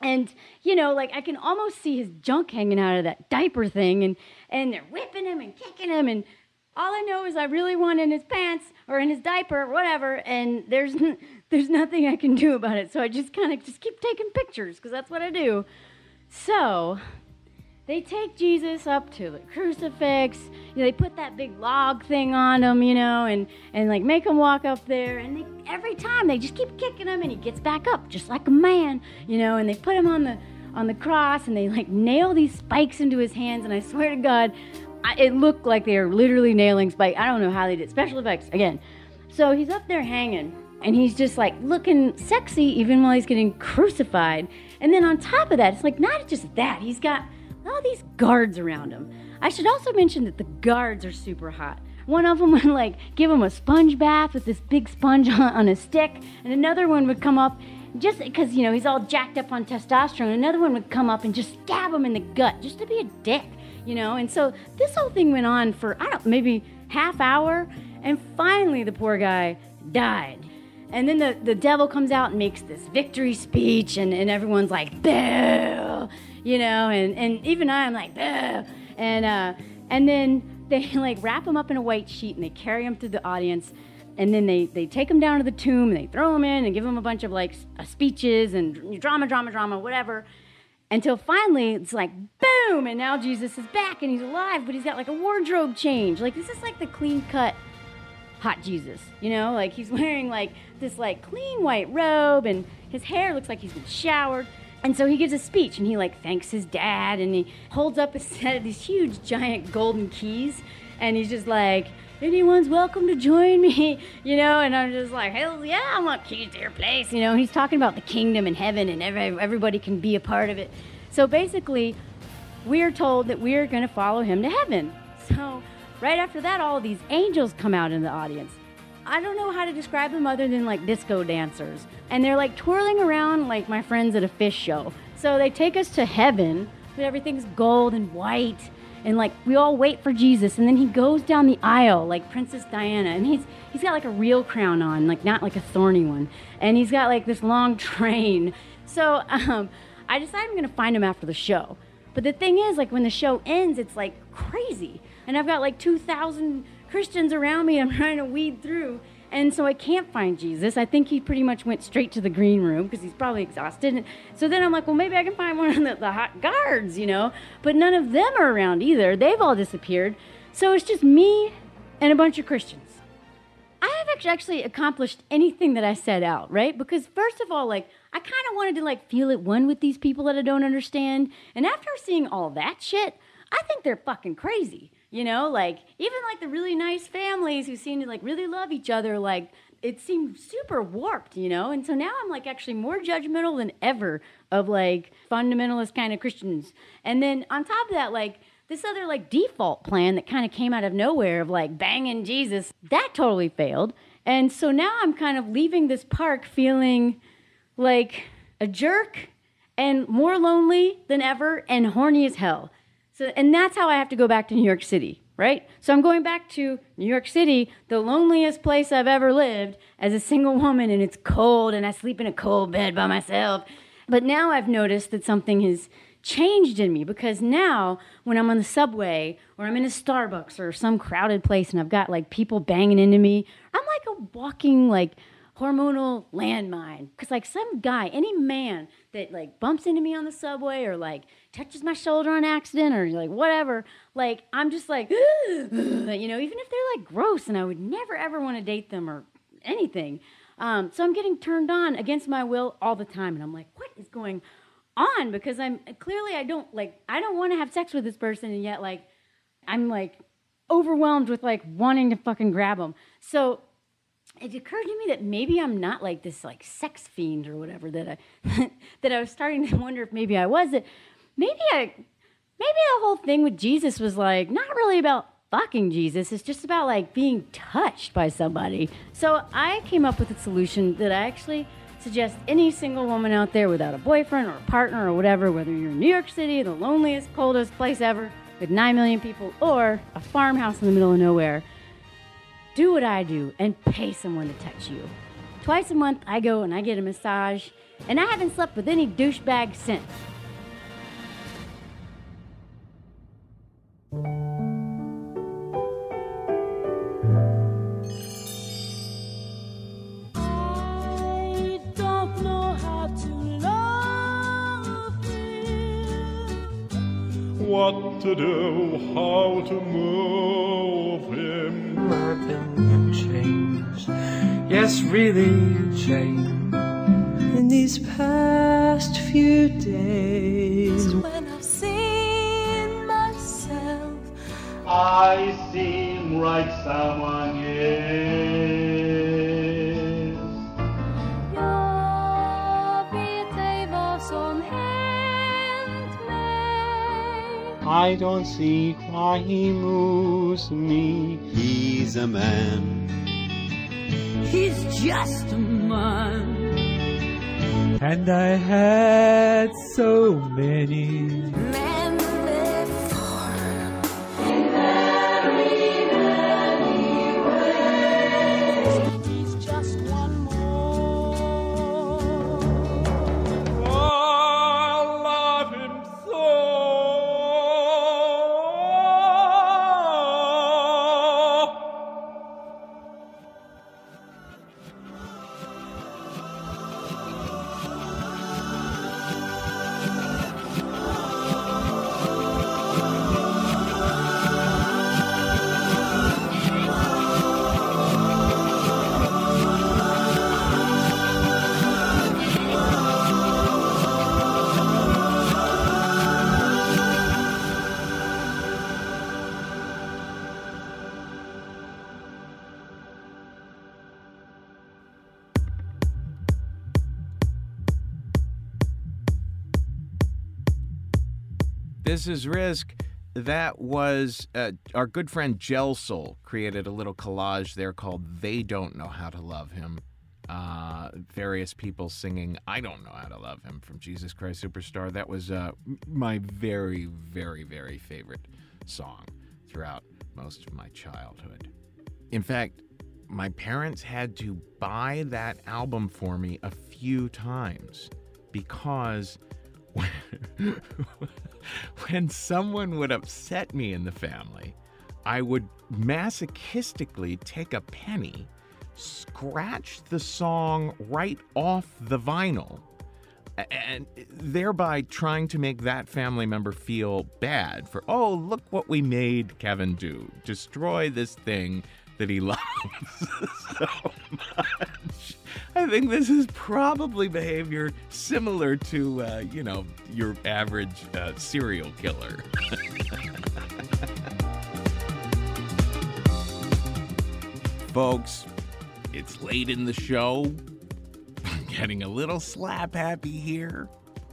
and you know like i can almost see his junk hanging out of that diaper thing and and they're whipping him and kicking him and all i know is i really want in his pants or in his diaper or whatever and there's there's nothing i can do about it so i just kind of just keep taking pictures because that's what i do so they take Jesus up to the crucifix. You know, they put that big log thing on him, you know, and, and like make him walk up there. And they, every time they just keep kicking him, and he gets back up just like a man, you know. And they put him on the on the cross, and they like nail these spikes into his hands. And I swear to God, I, it looked like they were literally nailing spikes. I don't know how they did special effects again. So he's up there hanging, and he's just like looking sexy even while he's getting crucified. And then on top of that, it's like not just that, he's got all these guards around him. I should also mention that the guards are super hot. One of them would like give him a sponge bath with this big sponge on, on a stick, and another one would come up just because you know he's all jacked up on testosterone. Another one would come up and just stab him in the gut just to be a dick, you know. And so this whole thing went on for I don't maybe half hour, and finally the poor guy died. And then the, the devil comes out and makes this victory speech, and, and everyone's like, boo, you know, and, and even I, I'm like, boo. And, uh, and then they like wrap him up in a white sheet and they carry him through the audience. And then they, they take him down to the tomb and they throw him in and give him a bunch of like uh, speeches and drama, drama, drama, whatever. Until finally it's like, boom, and now Jesus is back and he's alive, but he's got like a wardrobe change. Like, this is like the clean cut hot Jesus, you know? Like, he's wearing like this like clean white robe and his hair looks like he's been showered. And so he gives a speech and he like thanks his dad and he holds up a set of these huge giant golden keys and he's just like, anyone's welcome to join me, you know? And I'm just like, hell yeah, I want keys to your place, you know? And he's talking about the kingdom and heaven and every, everybody can be a part of it. So basically, we're told that we're going to follow him to heaven. So right after that, all these angels come out in the audience. I don't know how to describe them other than like disco dancers. And they're like twirling around like my friends at a Phish show. So they take us to heaven, where everything's gold and white. and like we all wait for Jesus, and then he goes down the aisle like Princess Diana, and he's he's got like a real crown on, like not like a thorny one, and he's got like this long train. So um, I decided I'm gonna find him after the show. But the thing is, like when the show ends, it's like crazy, and I've got like 2,000 Christians around me. I'm trying to weed through. And so I can't find Jesus. I think he pretty much went straight to the green room because he's probably exhausted. So then I'm like, well, maybe I can find one of the, the hot guards, you know? But none of them are around either. They've all disappeared. So it's just me and a bunch of Christians. I have actually, actually accomplished anything that I set out, right? Because first of all, like, I kind of wanted to like feel at one with these people that I don't understand. And after seeing all that shit, I think they're fucking crazy. You know, like even like the really nice families who seem to like really love each other, like it seemed super warped, you know? And so now I'm like actually more judgmental than ever of like fundamentalist kind of Christians. And then on top of that, like this other like default plan that kind of came out of nowhere of like banging Jesus, that totally failed. And so now I'm kind of leaving this park feeling like a jerk and more lonely than ever and horny as hell. So, and that's how I have to go back to New York City, right? So I'm going back to New York City, the loneliest place I've ever lived as a single woman, and it's cold, and I sleep in a cold bed by myself. But now I've noticed that something has changed in me because now when I'm on the subway or I'm in a Starbucks or some crowded place and I've got like people banging into me, I'm like a walking like hormonal landmine. Because like some guy, any man that like bumps into me on the subway or like touches my shoulder on accident or like whatever, like I'm just like, you know, even if they're like gross and I would never ever want to date them or anything. Um, so I'm getting turned on against my will all the time, and I'm like, what is going on? Because I'm clearly I don't like I don't want to have sex with this person, and yet like I'm like overwhelmed with like wanting to fucking grab them. So it occurred to me that maybe I'm not like this like sex fiend or whatever that I that I was starting to wonder if maybe I was it. Maybe I maybe the whole thing with Jesus was like not really about fucking Jesus. It's just about like being touched by somebody. So I came up with a solution that I actually suggest any single woman out there without a boyfriend or a partner or whatever, whether you're in New York City, the loneliest, coldest place ever, with 9 million people, or a farmhouse in the middle of nowhere, do what I do and pay someone to touch you. Twice a month, I go and I get a massage, and I haven't slept with any douchebag since. What to do, how to move him. I've been changed. Yes, really changed. In these past few days, When I've seen myself, I seem like someone else. I don't see why he moves me. He's a man. he's just a man. And I had so many. Men This is Risk. That was uh, our good friend Gelsoul created a little collage there called They Don't Know How to Love Him. Uh, various people singing I Don't Know How to Love Him from Jesus Christ Superstar. That was uh, my very, very, very favorite song throughout most of my childhood. In fact, my parents had to buy that album for me a few times because when, someone would upset me in the family, I would masochistically take a penny, scratch the song right off the vinyl, and thereby trying to make that family member feel bad for, oh, look what we made Kevin do. Destroy this thing that he loves so much. I think this is probably behavior similar to, uh, you know, your average uh, serial killer. Folks, it's late in the show. I'm getting a little slap happy here.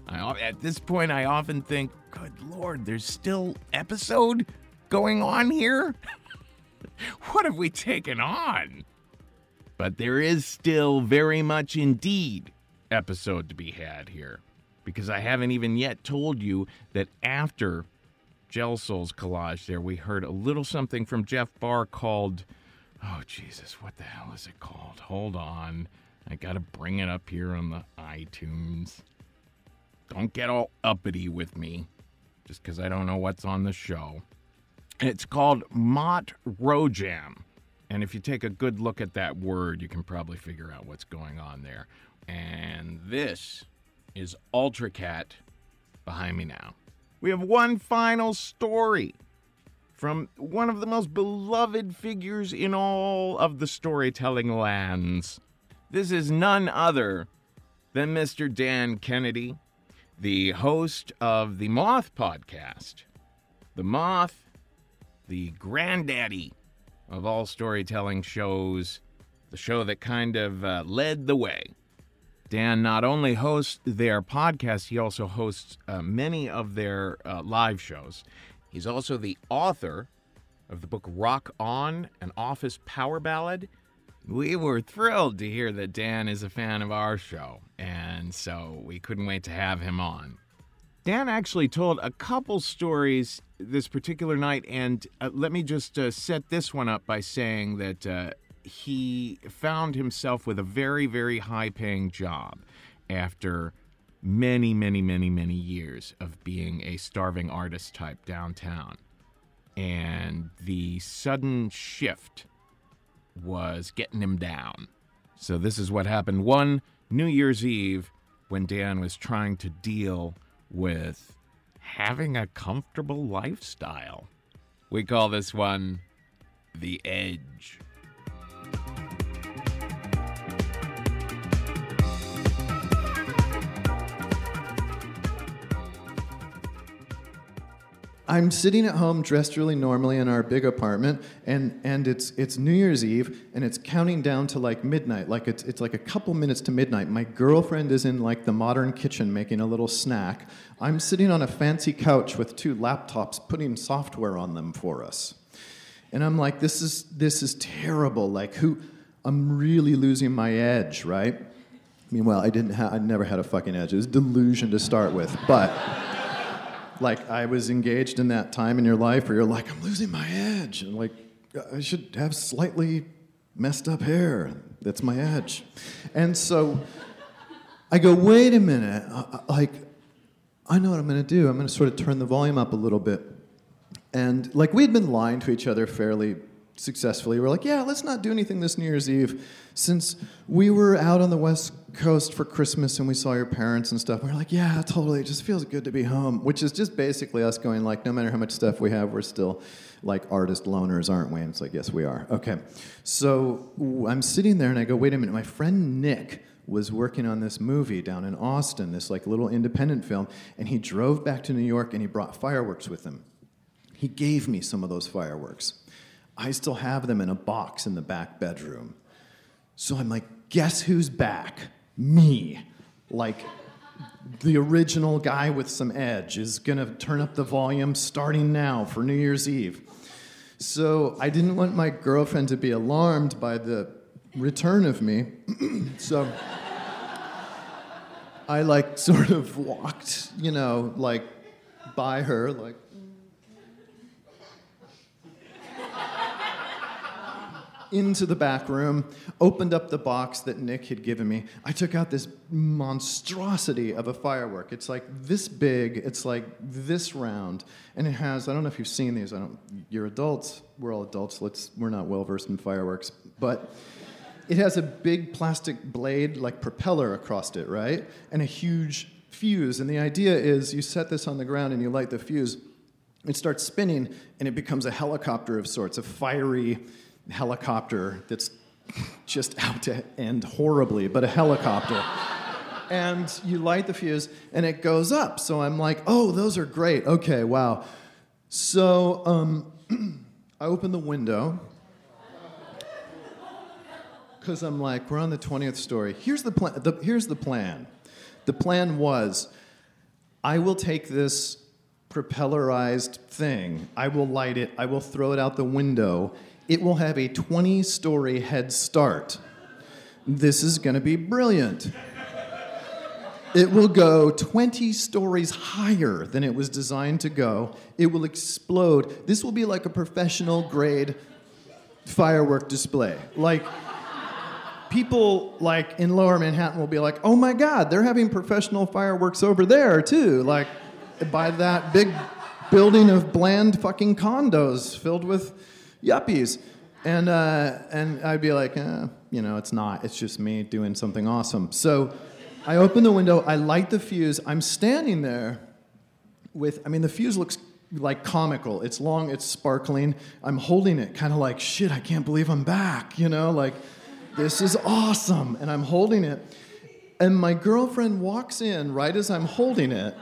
I, at this point, I often think, good lord, there's still episode going on here? what have we taken on? But there is still very much indeed episode to be had here. Because I haven't even yet told you that after Gel Souls collage there, we heard a little something from Jeff Barr called Oh Jesus, what the hell is it called? Hold on. I gotta bring it up here on the iTunes. Don't get all uppity with me just because I don't know what's on the show. It's called Mott Rojam. And if you take a good look at that word, you can probably figure out what's going on there. And this is Ultracat behind me now. We have one final story from one of the most beloved figures in all of the storytelling lands. This is none other than Mr. Dan Kennedy, the host of the Moth podcast. The Moth, the granddaddy of all storytelling shows, the show that kind of uh, led the way. Dan not only hosts their podcast, he also hosts uh, many of their uh, live shows. He's also the author of the book Rock On, an office power ballad. We were thrilled to hear that Dan is a fan of our show, and so we couldn't wait to have him on. Dan actually told a couple stories this particular night, and uh, let me just uh, set this one up by saying that uh, he found himself with a very, very high paying job after many, many, many, many years of being a starving artist type downtown. And the sudden shift was getting him down. So, this is what happened one New Year's Eve when Dan was trying to deal with having a comfortable lifestyle. We call this one The Edge. I'm sitting at home dressed really normally in our big apartment, and, and it's, it's New Year's Eve, and it's counting down to like midnight. Like it's, it's like a couple minutes to midnight. My girlfriend is in like the modern kitchen making a little snack. I'm sitting on a fancy couch with two laptops putting software on them for us. And I'm like, this is, this is terrible. Like, who, I'm really losing my edge, right? Meanwhile, I didn't ha- I never had a fucking edge. It was delusion to start with, but like I was engaged in that time in your life where you're like, I'm losing my edge, and like I should have slightly messed up hair. That's my edge. And so I go, wait a minute, I- I- like I know what I'm going to do. I'm going to sort of turn the volume up a little bit. And like we had been lying to each other fairly successfully. We're like, yeah, let's not do anything this New Year's Eve. Since we were out on the West Coast for Christmas and we saw your parents and stuff, we are like, yeah, totally. It just feels good to be home. Which is just basically us going like, no matter how much stuff we have, we're still like artist loners, aren't we? And it's like, yes, we are. Okay. So I'm sitting there and I go, wait a minute. My friend Nick was working on this movie down in Austin, this like little independent film, and he drove back to New York and he brought fireworks with him. He gave me some of those fireworks. I still have them in a box in the back bedroom. So I'm like, guess who's back? Me. Like, the original guy with some edge is gonna turn up the volume starting now for New Year's Eve. So I didn't want my girlfriend to be alarmed by the return of me. so I like sort of walked, you know, like by her, like into the back room, opened up the box that Nick had given me. I took out this monstrosity of a firework. It's like this big, it's like this round, and it has, I don't know if you've seen these, I don't, you're adults, we're all adults, let's, we're not well versed in fireworks, but it has a big plastic blade, like propeller across it, right? And a huge fuse. And the idea is you set this on the ground and you light the fuse. It starts spinning and it becomes a helicopter of sorts, a fiery helicopter that's just out to end horribly, but a helicopter. and you light the fuse and it goes up. So I'm like, oh, those are great. Okay, wow. So um, I open the window because I'm like, we're on the 20th story. Here's the, plan. The, here's the plan. The plan was I will take this propellerized thing, I will light it, I will throw it out the window. It will have a 20 story head start. This is going to be brilliant. It will go 20 stories higher than it was designed to go. It will explode. This will be like a professional grade firework display. Like, people like in lower Manhattan will be like, oh my God, they're having professional fireworks over there too. Like by that big building of bland fucking condos filled with yuppies. And, uh, and I'd be like, eh, you know, it's not. It's just me doing something awesome. So I open the window, I light the fuse. I'm standing there with, I mean, the fuse looks like comical. It's long, it's sparkling. I'm holding it kind of like, shit, I can't believe I'm back, you know, like this is awesome. And I'm holding it. And my girlfriend walks in right as I'm holding it,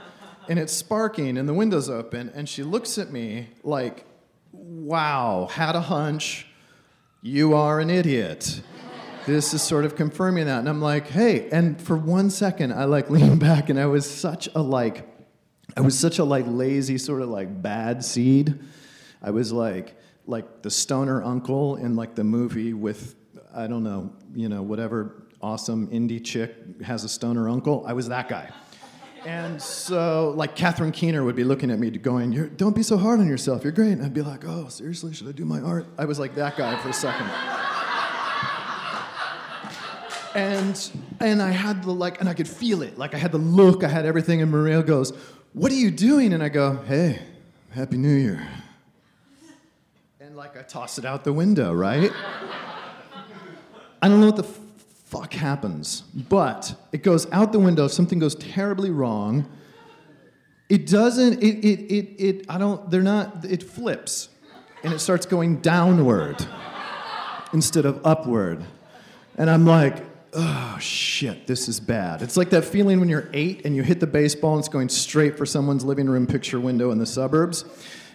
and it's sparking, and the window's open, and she looks at me like, wow, had a hunch, you are an idiot. This is sort of confirming that. And I'm like, hey, and for one second, I like lean back, and I was such a like, I was such a like lazy, sort of like bad seed. I was like, like the stoner uncle in like the movie with I don't know, you know, whatever awesome indie chick has a stoner uncle. I was that guy. And so, like, Catherine Keener would be looking at me going, Don't be so hard on yourself. You're great. And I'd be like, Oh, seriously, should I do my art? I was like that guy for a second. and, and I had the, like, and I could feel it. Like, I had the look, I had everything. And Maria goes, What are you doing? And I go, Hey, Happy New Year. And, like, I toss it out the window, right? I don't know what the fuck happens, but it goes out the window. If something goes terribly wrong. It doesn't, it, it, it, it, I don't, they're not, it flips and it starts going downward instead of upward. And I'm like, oh shit, this is bad. It's like that feeling when you're eight and you hit the baseball and it's going straight for someone's living room picture window in the suburbs.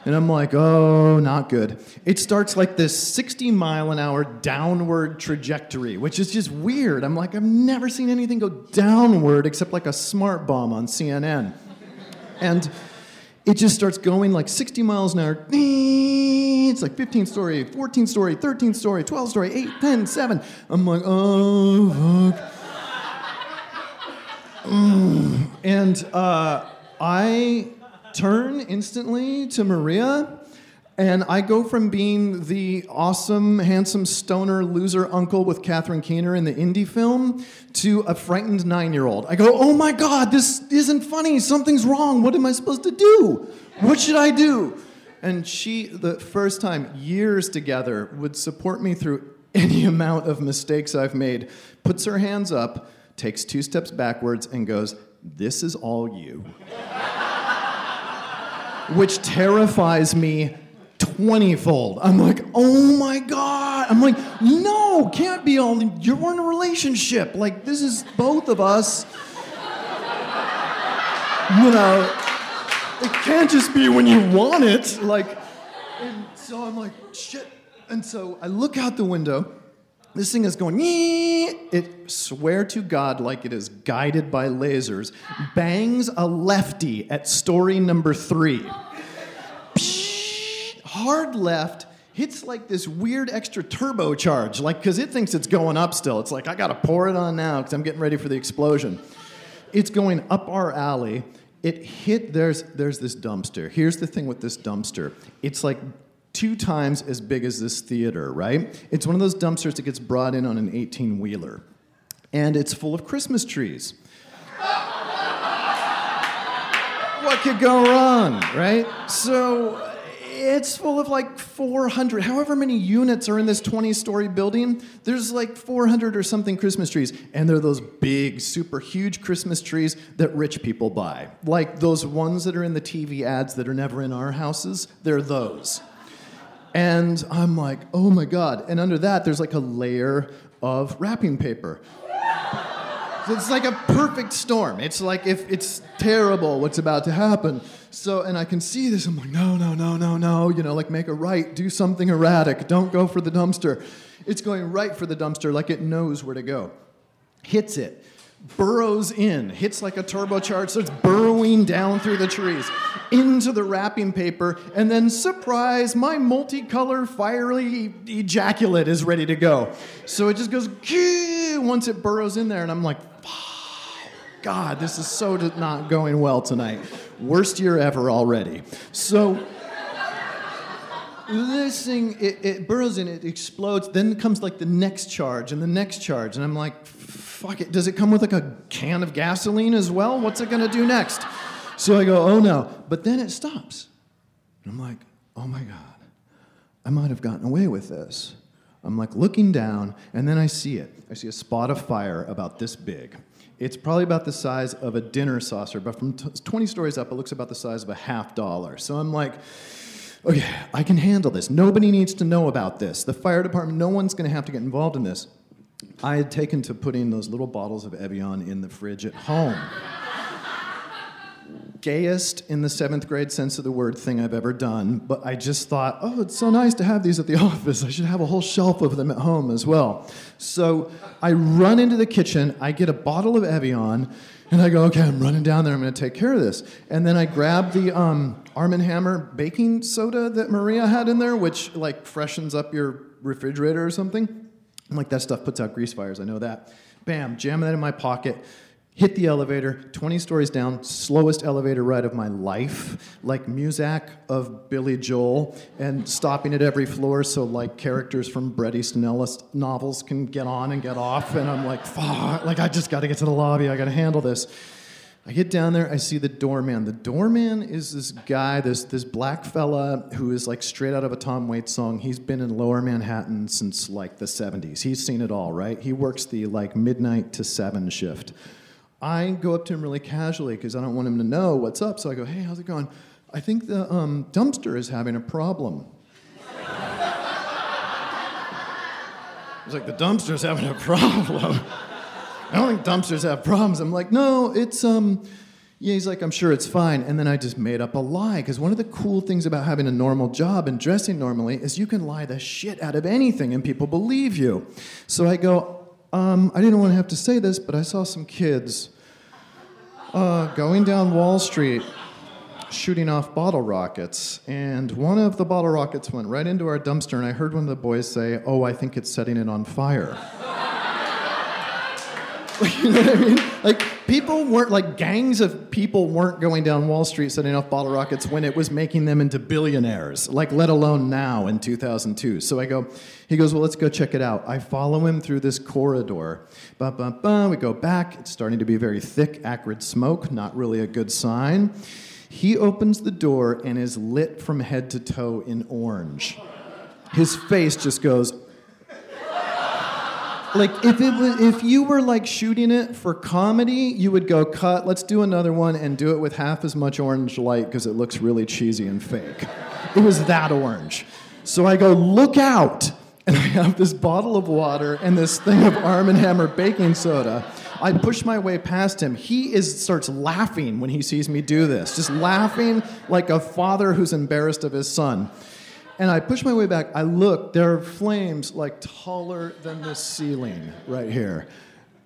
And I'm like, oh, not good. It starts like this 60 mile an hour downward trajectory, which is just weird. I'm like, I've never seen anything go downward except like a smart bomb on CNN. And it just starts going like 60 miles an hour. It's like 15 story, 14 story, 13 story, 12 story, 8, 10, 7. I'm like, oh, fuck. Mm. And uh, I turn instantly to Maria. And I go from being the awesome, handsome stoner loser uncle with Catherine Keener in the indie film to a frightened nine year old. I go, oh my God, this isn't funny. Something's wrong. What am I supposed to do? What should I do? And she, the first time, years together, would support me through any amount of mistakes I've made, puts her hands up, takes two steps backwards, and goes, This is all you which terrifies me 20 fold. I'm like, oh my God. I'm like, no, can't be all, you're in a relationship. Like, this is both of us. You know, it can't just be when you want it. Like, and so I'm like, shit. And so I look out the window. This thing is going, it swear to God, like it is guided by lasers, bangs a lefty at story number three. Psh, hard left, hits like this weird extra turbocharge, like, because it thinks it's going up still. It's like, I gotta pour it on now because I'm getting ready for the explosion. It's going up our alley. It hit, there's, there's this dumpster. Here's the thing with this dumpster it's like two times as big as this theater, right? It's one of those dumpsters that gets brought in on an 18 wheeler. And it's full of Christmas trees. what could go wrong, right? So it's full of like 400, however many units are in this 20 story building, there's like 400 or something Christmas trees. And they're those big, super huge Christmas trees that rich people buy. Like those ones that are in the TV ads that are never in our houses, they're those. And I'm like, oh my God. And under that, there's like a layer of wrapping paper. It's like a perfect storm. It's like if it's terrible what's about to happen. So, and I can see this. I'm like, no, no, no, no, no. You know, like make a right, do something erratic. Don't go for the dumpster. It's going right for the dumpster like it knows where to go. Hits it, burrows in, hits like a turbocharged, starts burrowing down through the trees into the wrapping paper, and then surprise, my multicolored fiery ejaculate is ready to go. So it just goes once it burrows in there, and I'm like, God, this is so not going well tonight. Worst year ever already. So this thing, it, it burrows in, it explodes. Then comes like the next charge and the next charge. And I'm like, fuck it. Does it come with like a can of gasoline as well? What's it to do next? So I go, oh no. But then it stops. And I'm like, oh my God, I might have gotten away with this. I'm like looking down, and then I see it. I see a spot of fire about this big. It's probably about the size of a dinner saucer, but from t- 20 stories up, it looks about the size of a half dollar. So I'm like, okay, I can handle this. Nobody needs to know about this. The fire department, no one's going to have to get involved in this. I had taken to putting those little bottles of Evian in the fridge at home gayest in the seventh grade sense of the word thing I've ever done, but I just thought, oh, it's so nice to have these at the office. I should have a whole shelf of them at home as well. So I run into the kitchen, I get a bottle of Evian, and I go, okay, I'm running down there, I'm gonna take care of this. And then I grab the um, Arm & Hammer baking soda that Maria had in there, which like freshens up your refrigerator or something. I'm like, that stuff puts out grease fires, I know that. Bam, jam that in my pocket hit the elevator, 20 stories down, slowest elevator ride of my life, like Muzak of Billy Joel, and stopping at every floor so like characters from Bret Easton Ellis novels can get on and get off. And I'm like, fuck, like I just got to get to the lobby, I got to handle this. I get down there, I see the doorman. The doorman is this guy, this this black fella who is like straight out of a Tom Waits song. He's been in Lower Manhattan since like the 70s. He's seen it all, right? He works the like midnight to seven shift. I go up to him really casually because I don't want him to know what's up. So I go, hey, how's it going? I think the um, dumpster is having a problem. He's like, the dumpster's having a problem. I don't think dumpsters have problems. I'm like, no, it's um, yeah. He's like, I'm sure it's fine. And then I just made up a lie because one of the cool things about having a normal job and dressing normally is you can lie the shit out of anything and people believe you. So I go, um, I didn't want to have to say this, but I saw some kids uh, going down Wall Street shooting off bottle rockets. And one of the bottle rockets went right into our dumpster, and I heard one of the boys say, Oh, I think it's setting it on fire. you know what I mean? Like, people weren't, like, gangs of people weren't going down Wall Street setting off bottle rockets when it was making them into billionaires, like, let alone now in 2002. So I go, he goes, Well, let's go check it out. I follow him through this corridor. Ba, ba, ba. We go back. It's starting to be very thick, acrid smoke, not really a good sign. He opens the door and is lit from head to toe in orange. His face just goes, like if it was, if you were like shooting it for comedy, you would go cut. Let's do another one and do it with half as much orange light because it looks really cheesy and fake. It was that orange. So I go, look out! And I have this bottle of water and this thing of Arm & Hammer baking soda. I push my way past him. He is starts laughing when he sees me do this, just laughing like a father who's embarrassed of his son. And I push my way back. I look, there are flames like taller than the ceiling right here.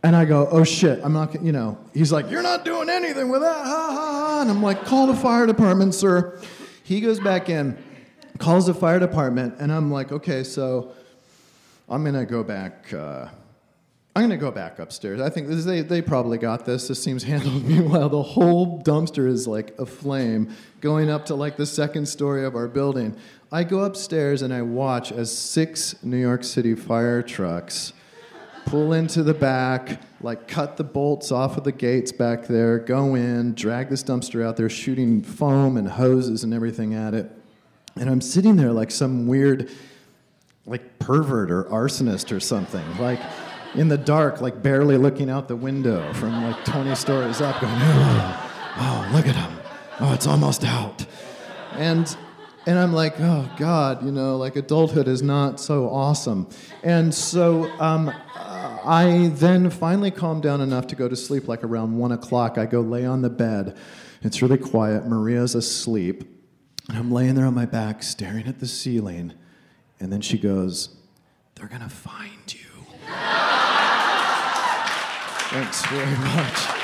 And I go, oh shit, I'm not, you know. He's like, you're not doing anything with that, ha ha ha. And I'm like, call the fire department, sir. He goes back in, calls the fire department, and I'm like, okay, so I'm gonna go back uh, I'm gonna go back upstairs. I think this, they they probably got this. This seems handled. Meanwhile, the whole dumpster is like aflame, going up to like the second story of our building. I go upstairs and I watch as six New York City fire trucks pull into the back, like cut the bolts off of the gates back there, go in, drag this dumpster out there, shooting foam and hoses and everything at it. And I'm sitting there like some weird, like pervert or arsonist or something, like in the dark, like barely looking out the window from like 20 stories up, going, oh, oh look at him. Oh, it's almost out. And and I'm like, oh God, you know, like adulthood is not so awesome. And so um, I then finally calm down enough to go to sleep, like around one o'clock. I go lay on the bed. It's really quiet. Maria's asleep. And I'm laying there on my back, staring at the ceiling. And then she goes, They're going to find you. Thanks very much.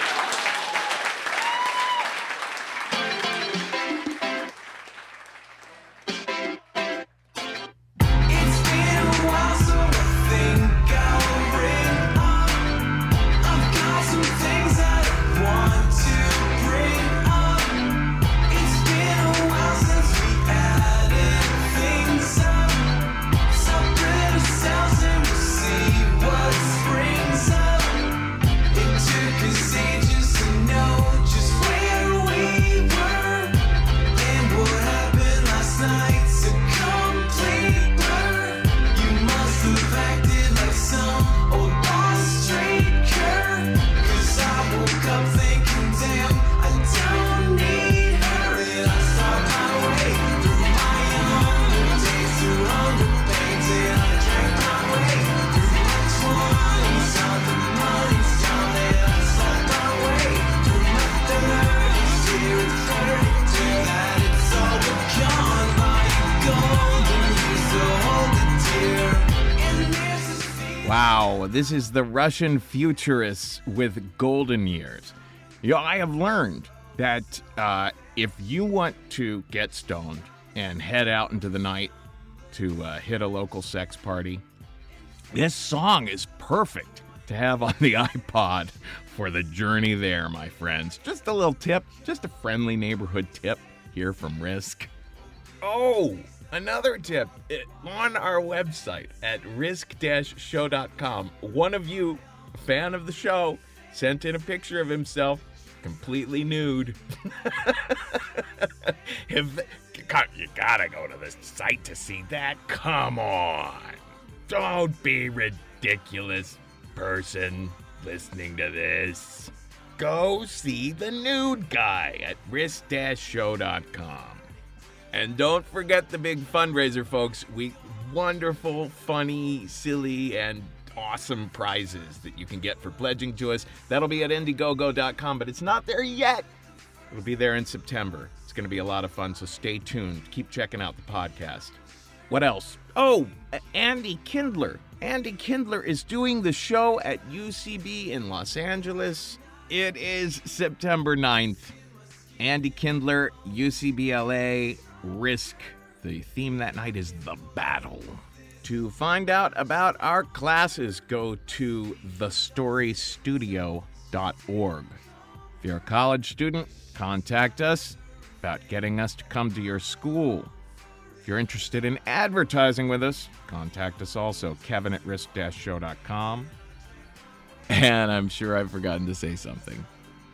This is the Russian futurists with golden years. You know, I have learned that uh, if you want to get stoned and head out into the night to uh, hit a local sex party, this song is perfect to have on the iPod for the journey there, my friends. Just a little tip, just a friendly neighborhood tip here from Risk. Oh, another tip it, on our website at risk-show.com. One of you, fan of the show, sent in a picture of himself completely nude. if you gotta go to the site to see that. Come on. Don't be ridiculous, person listening to this. Go see the nude guy at risk-show.com. And don't forget the big fundraiser, folks. We wonderful, funny, silly, and awesome prizes that you can get for pledging to us. That'll be at Indiegogo.com, but it's not there yet. It'll be there in September. It's going to be a lot of fun, so stay tuned. Keep checking out the podcast. What else? Oh, Andy Kindler. Andy Kindler is doing the show at UCB in Los Angeles. It is September 9th. Andy Kindler, UCBLA, Risk. The theme that night is The Battle. To find out about our classes, go to thestorystudio.org. If you're a college student, contact us about getting us to come to your school. If you're interested in advertising with us, contact us also, kevin at risk-show.com. And I'm sure I've forgotten to say something.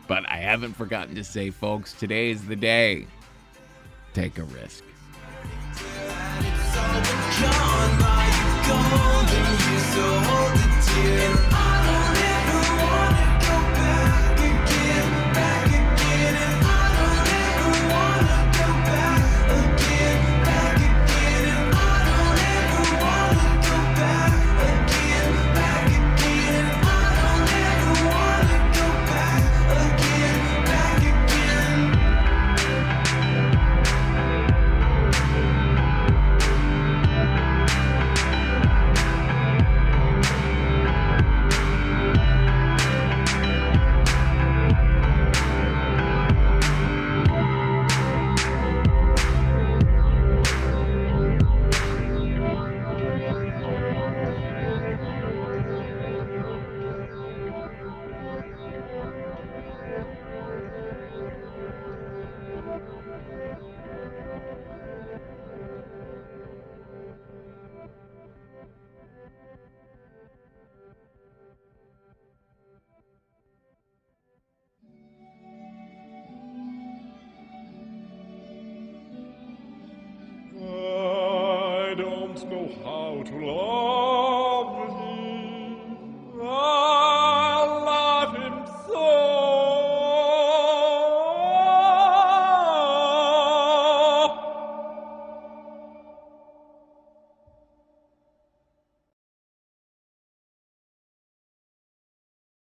But I haven't forgotten to say, folks, today is the day take a risk.